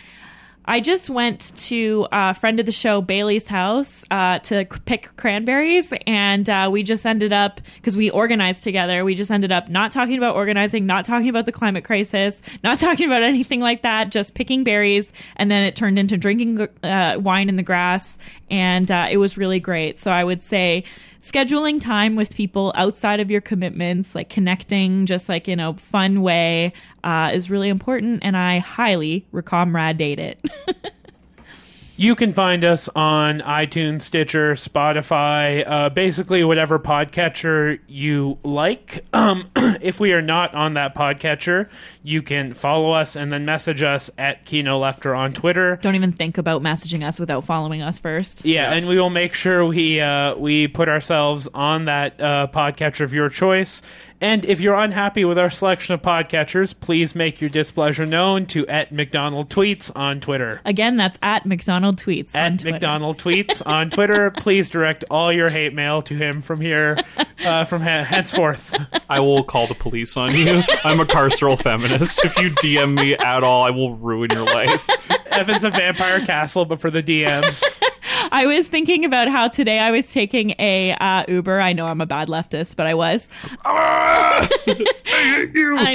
I just went to a friend of the show, Bailey's house, uh, to pick cranberries. And uh, we just ended up, because we organized together, we just ended up not talking about organizing, not talking about the climate crisis, not talking about anything like that, just picking berries. And then it turned into drinking uh, wine in the grass. And uh, it was really great. So I would say, scheduling time with people outside of your commitments, like connecting just like in a fun way, uh, is really important. And I highly recomrade it. You can find us on iTunes, Stitcher, Spotify, uh, basically whatever podcatcher you like. Um, if we are not on that podcatcher, you can follow us and then message us at Kino Lefter on Twitter. Don't even think about messaging us without following us first. Yeah, and we will make sure we uh, we put ourselves on that uh, podcatcher of your choice. And if you're unhappy with our selection of podcatchers, please make your displeasure known to at McDonald Tweets on Twitter. Again, that's at McDonald Tweets. on At Twitter. McDonald Tweets on Twitter. Please direct all your hate mail to him from here, uh, from he- henceforth. I will call the police on you. I'm a carceral feminist. If you DM me at all, I will ruin your life. Evan's a Vampire Castle, but for the DMs. I was thinking about how today I was taking a uh, Uber. I know I'm a bad leftist, but I was. I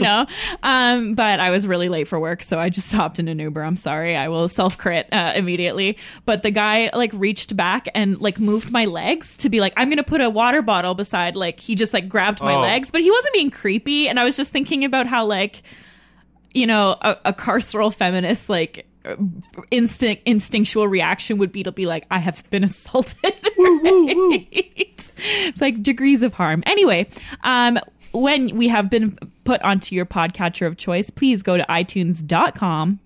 know. Um, but I was really late for work, so I just hopped in an Uber. I'm sorry. I will self crit uh, immediately. But the guy like reached back and like moved my legs to be like, I'm gonna put a water bottle beside. Like he just like grabbed my Oh. legs, but he wasn't being creepy. And I was just thinking about how like you know a, a carceral feminist like instinct instinctual reaction would be to be like i have been assaulted. It's like degrees of harm. Anyway um when we have been put onto your podcatcher of choice please go to itunes.com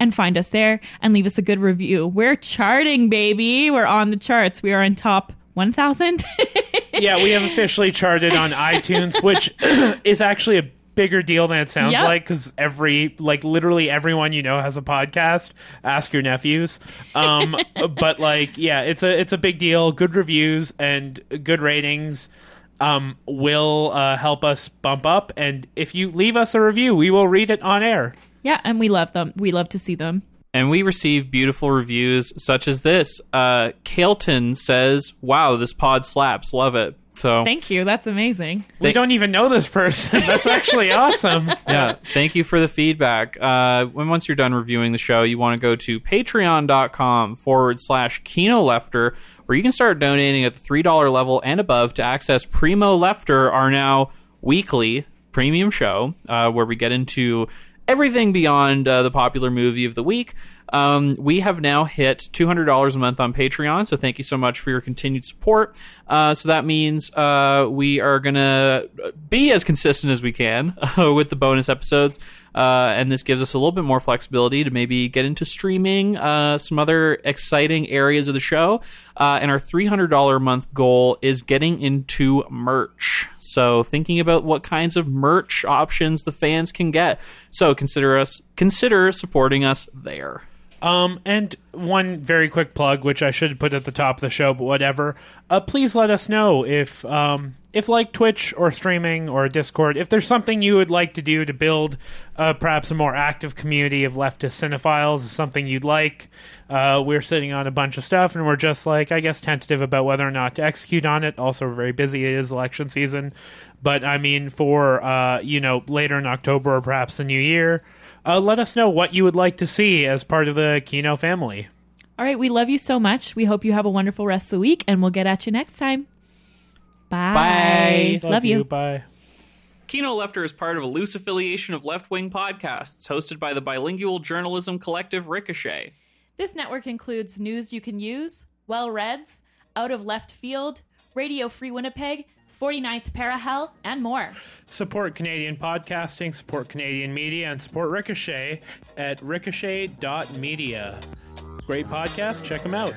and find us there and leave us a good review. We're charting baby. We're on the charts. We are in top 1000 yeah, we have officially charted on iTunes, which is actually a bigger deal than it sounds Yep. like because every, like, literally everyone you know has a podcast. Ask your nephews. Um, but like, yeah, it's a it's a big deal. Good reviews and good ratings. Um, will uh, help us bump up, and if you leave us a review, we will read it on air. yeah and we love them we love to see them And we receive beautiful reviews such as this. Uh, Kailton says, Wow, this pod slaps. Love it. So, thank you that's amazing We don't even know this person. That's actually awesome. yeah, thank you for the feedback. Uh, when once you're done reviewing the show, you want to go to patreon.com forward slash Kino Lefter, where you can start donating at the $3 level and above to access Primo Lefter, our now weekly premium show, uh, where we get into everything beyond uh, the popular movie of the week. Um, we have now hit $200 a month on Patreon, so thank you so much for your continued support. Uh, so that means uh, we are going to be as consistent as we can with the bonus episodes. Uh, and this gives us a little bit more flexibility to maybe get into streaming uh, some other exciting areas of the show. Uh, and our $300 a month goal is getting into merch. So thinking about what kinds of merch options the fans can get. So consider us consider supporting us there. Um, and one very quick plug, which I should put at the top of the show, but whatever. Uh, please let us know if, um, if like Twitch or streaming or Discord, if there's something you would like to do to build, uh, perhaps a more active community of leftist cinephiles, something you'd like. Uh, we're sitting on a bunch of stuff, and we're just like, I guess, tentative about whether or not to execute on it. Also, we're very busy. It is election season, but I mean, for uh, you know, later in October or perhaps the new year. Uh, let us know what you would like to see as part of the Kino family. All right, we love you so much. We hope you have a wonderful rest of the week, and we'll get at you next time. Bye. Bye. Love, you. Bye. Kino Lefter is part of a loose affiliation of left wing podcasts hosted by the bilingual journalism collective Ricochet. This network includes news you can use, well reads, out of left field, Radio Free Winnipeg, 49th Parallel, and more. Support Canadian podcasting, support Canadian media, and support Ricochet at ricochet.media. Great podcast. Check them out.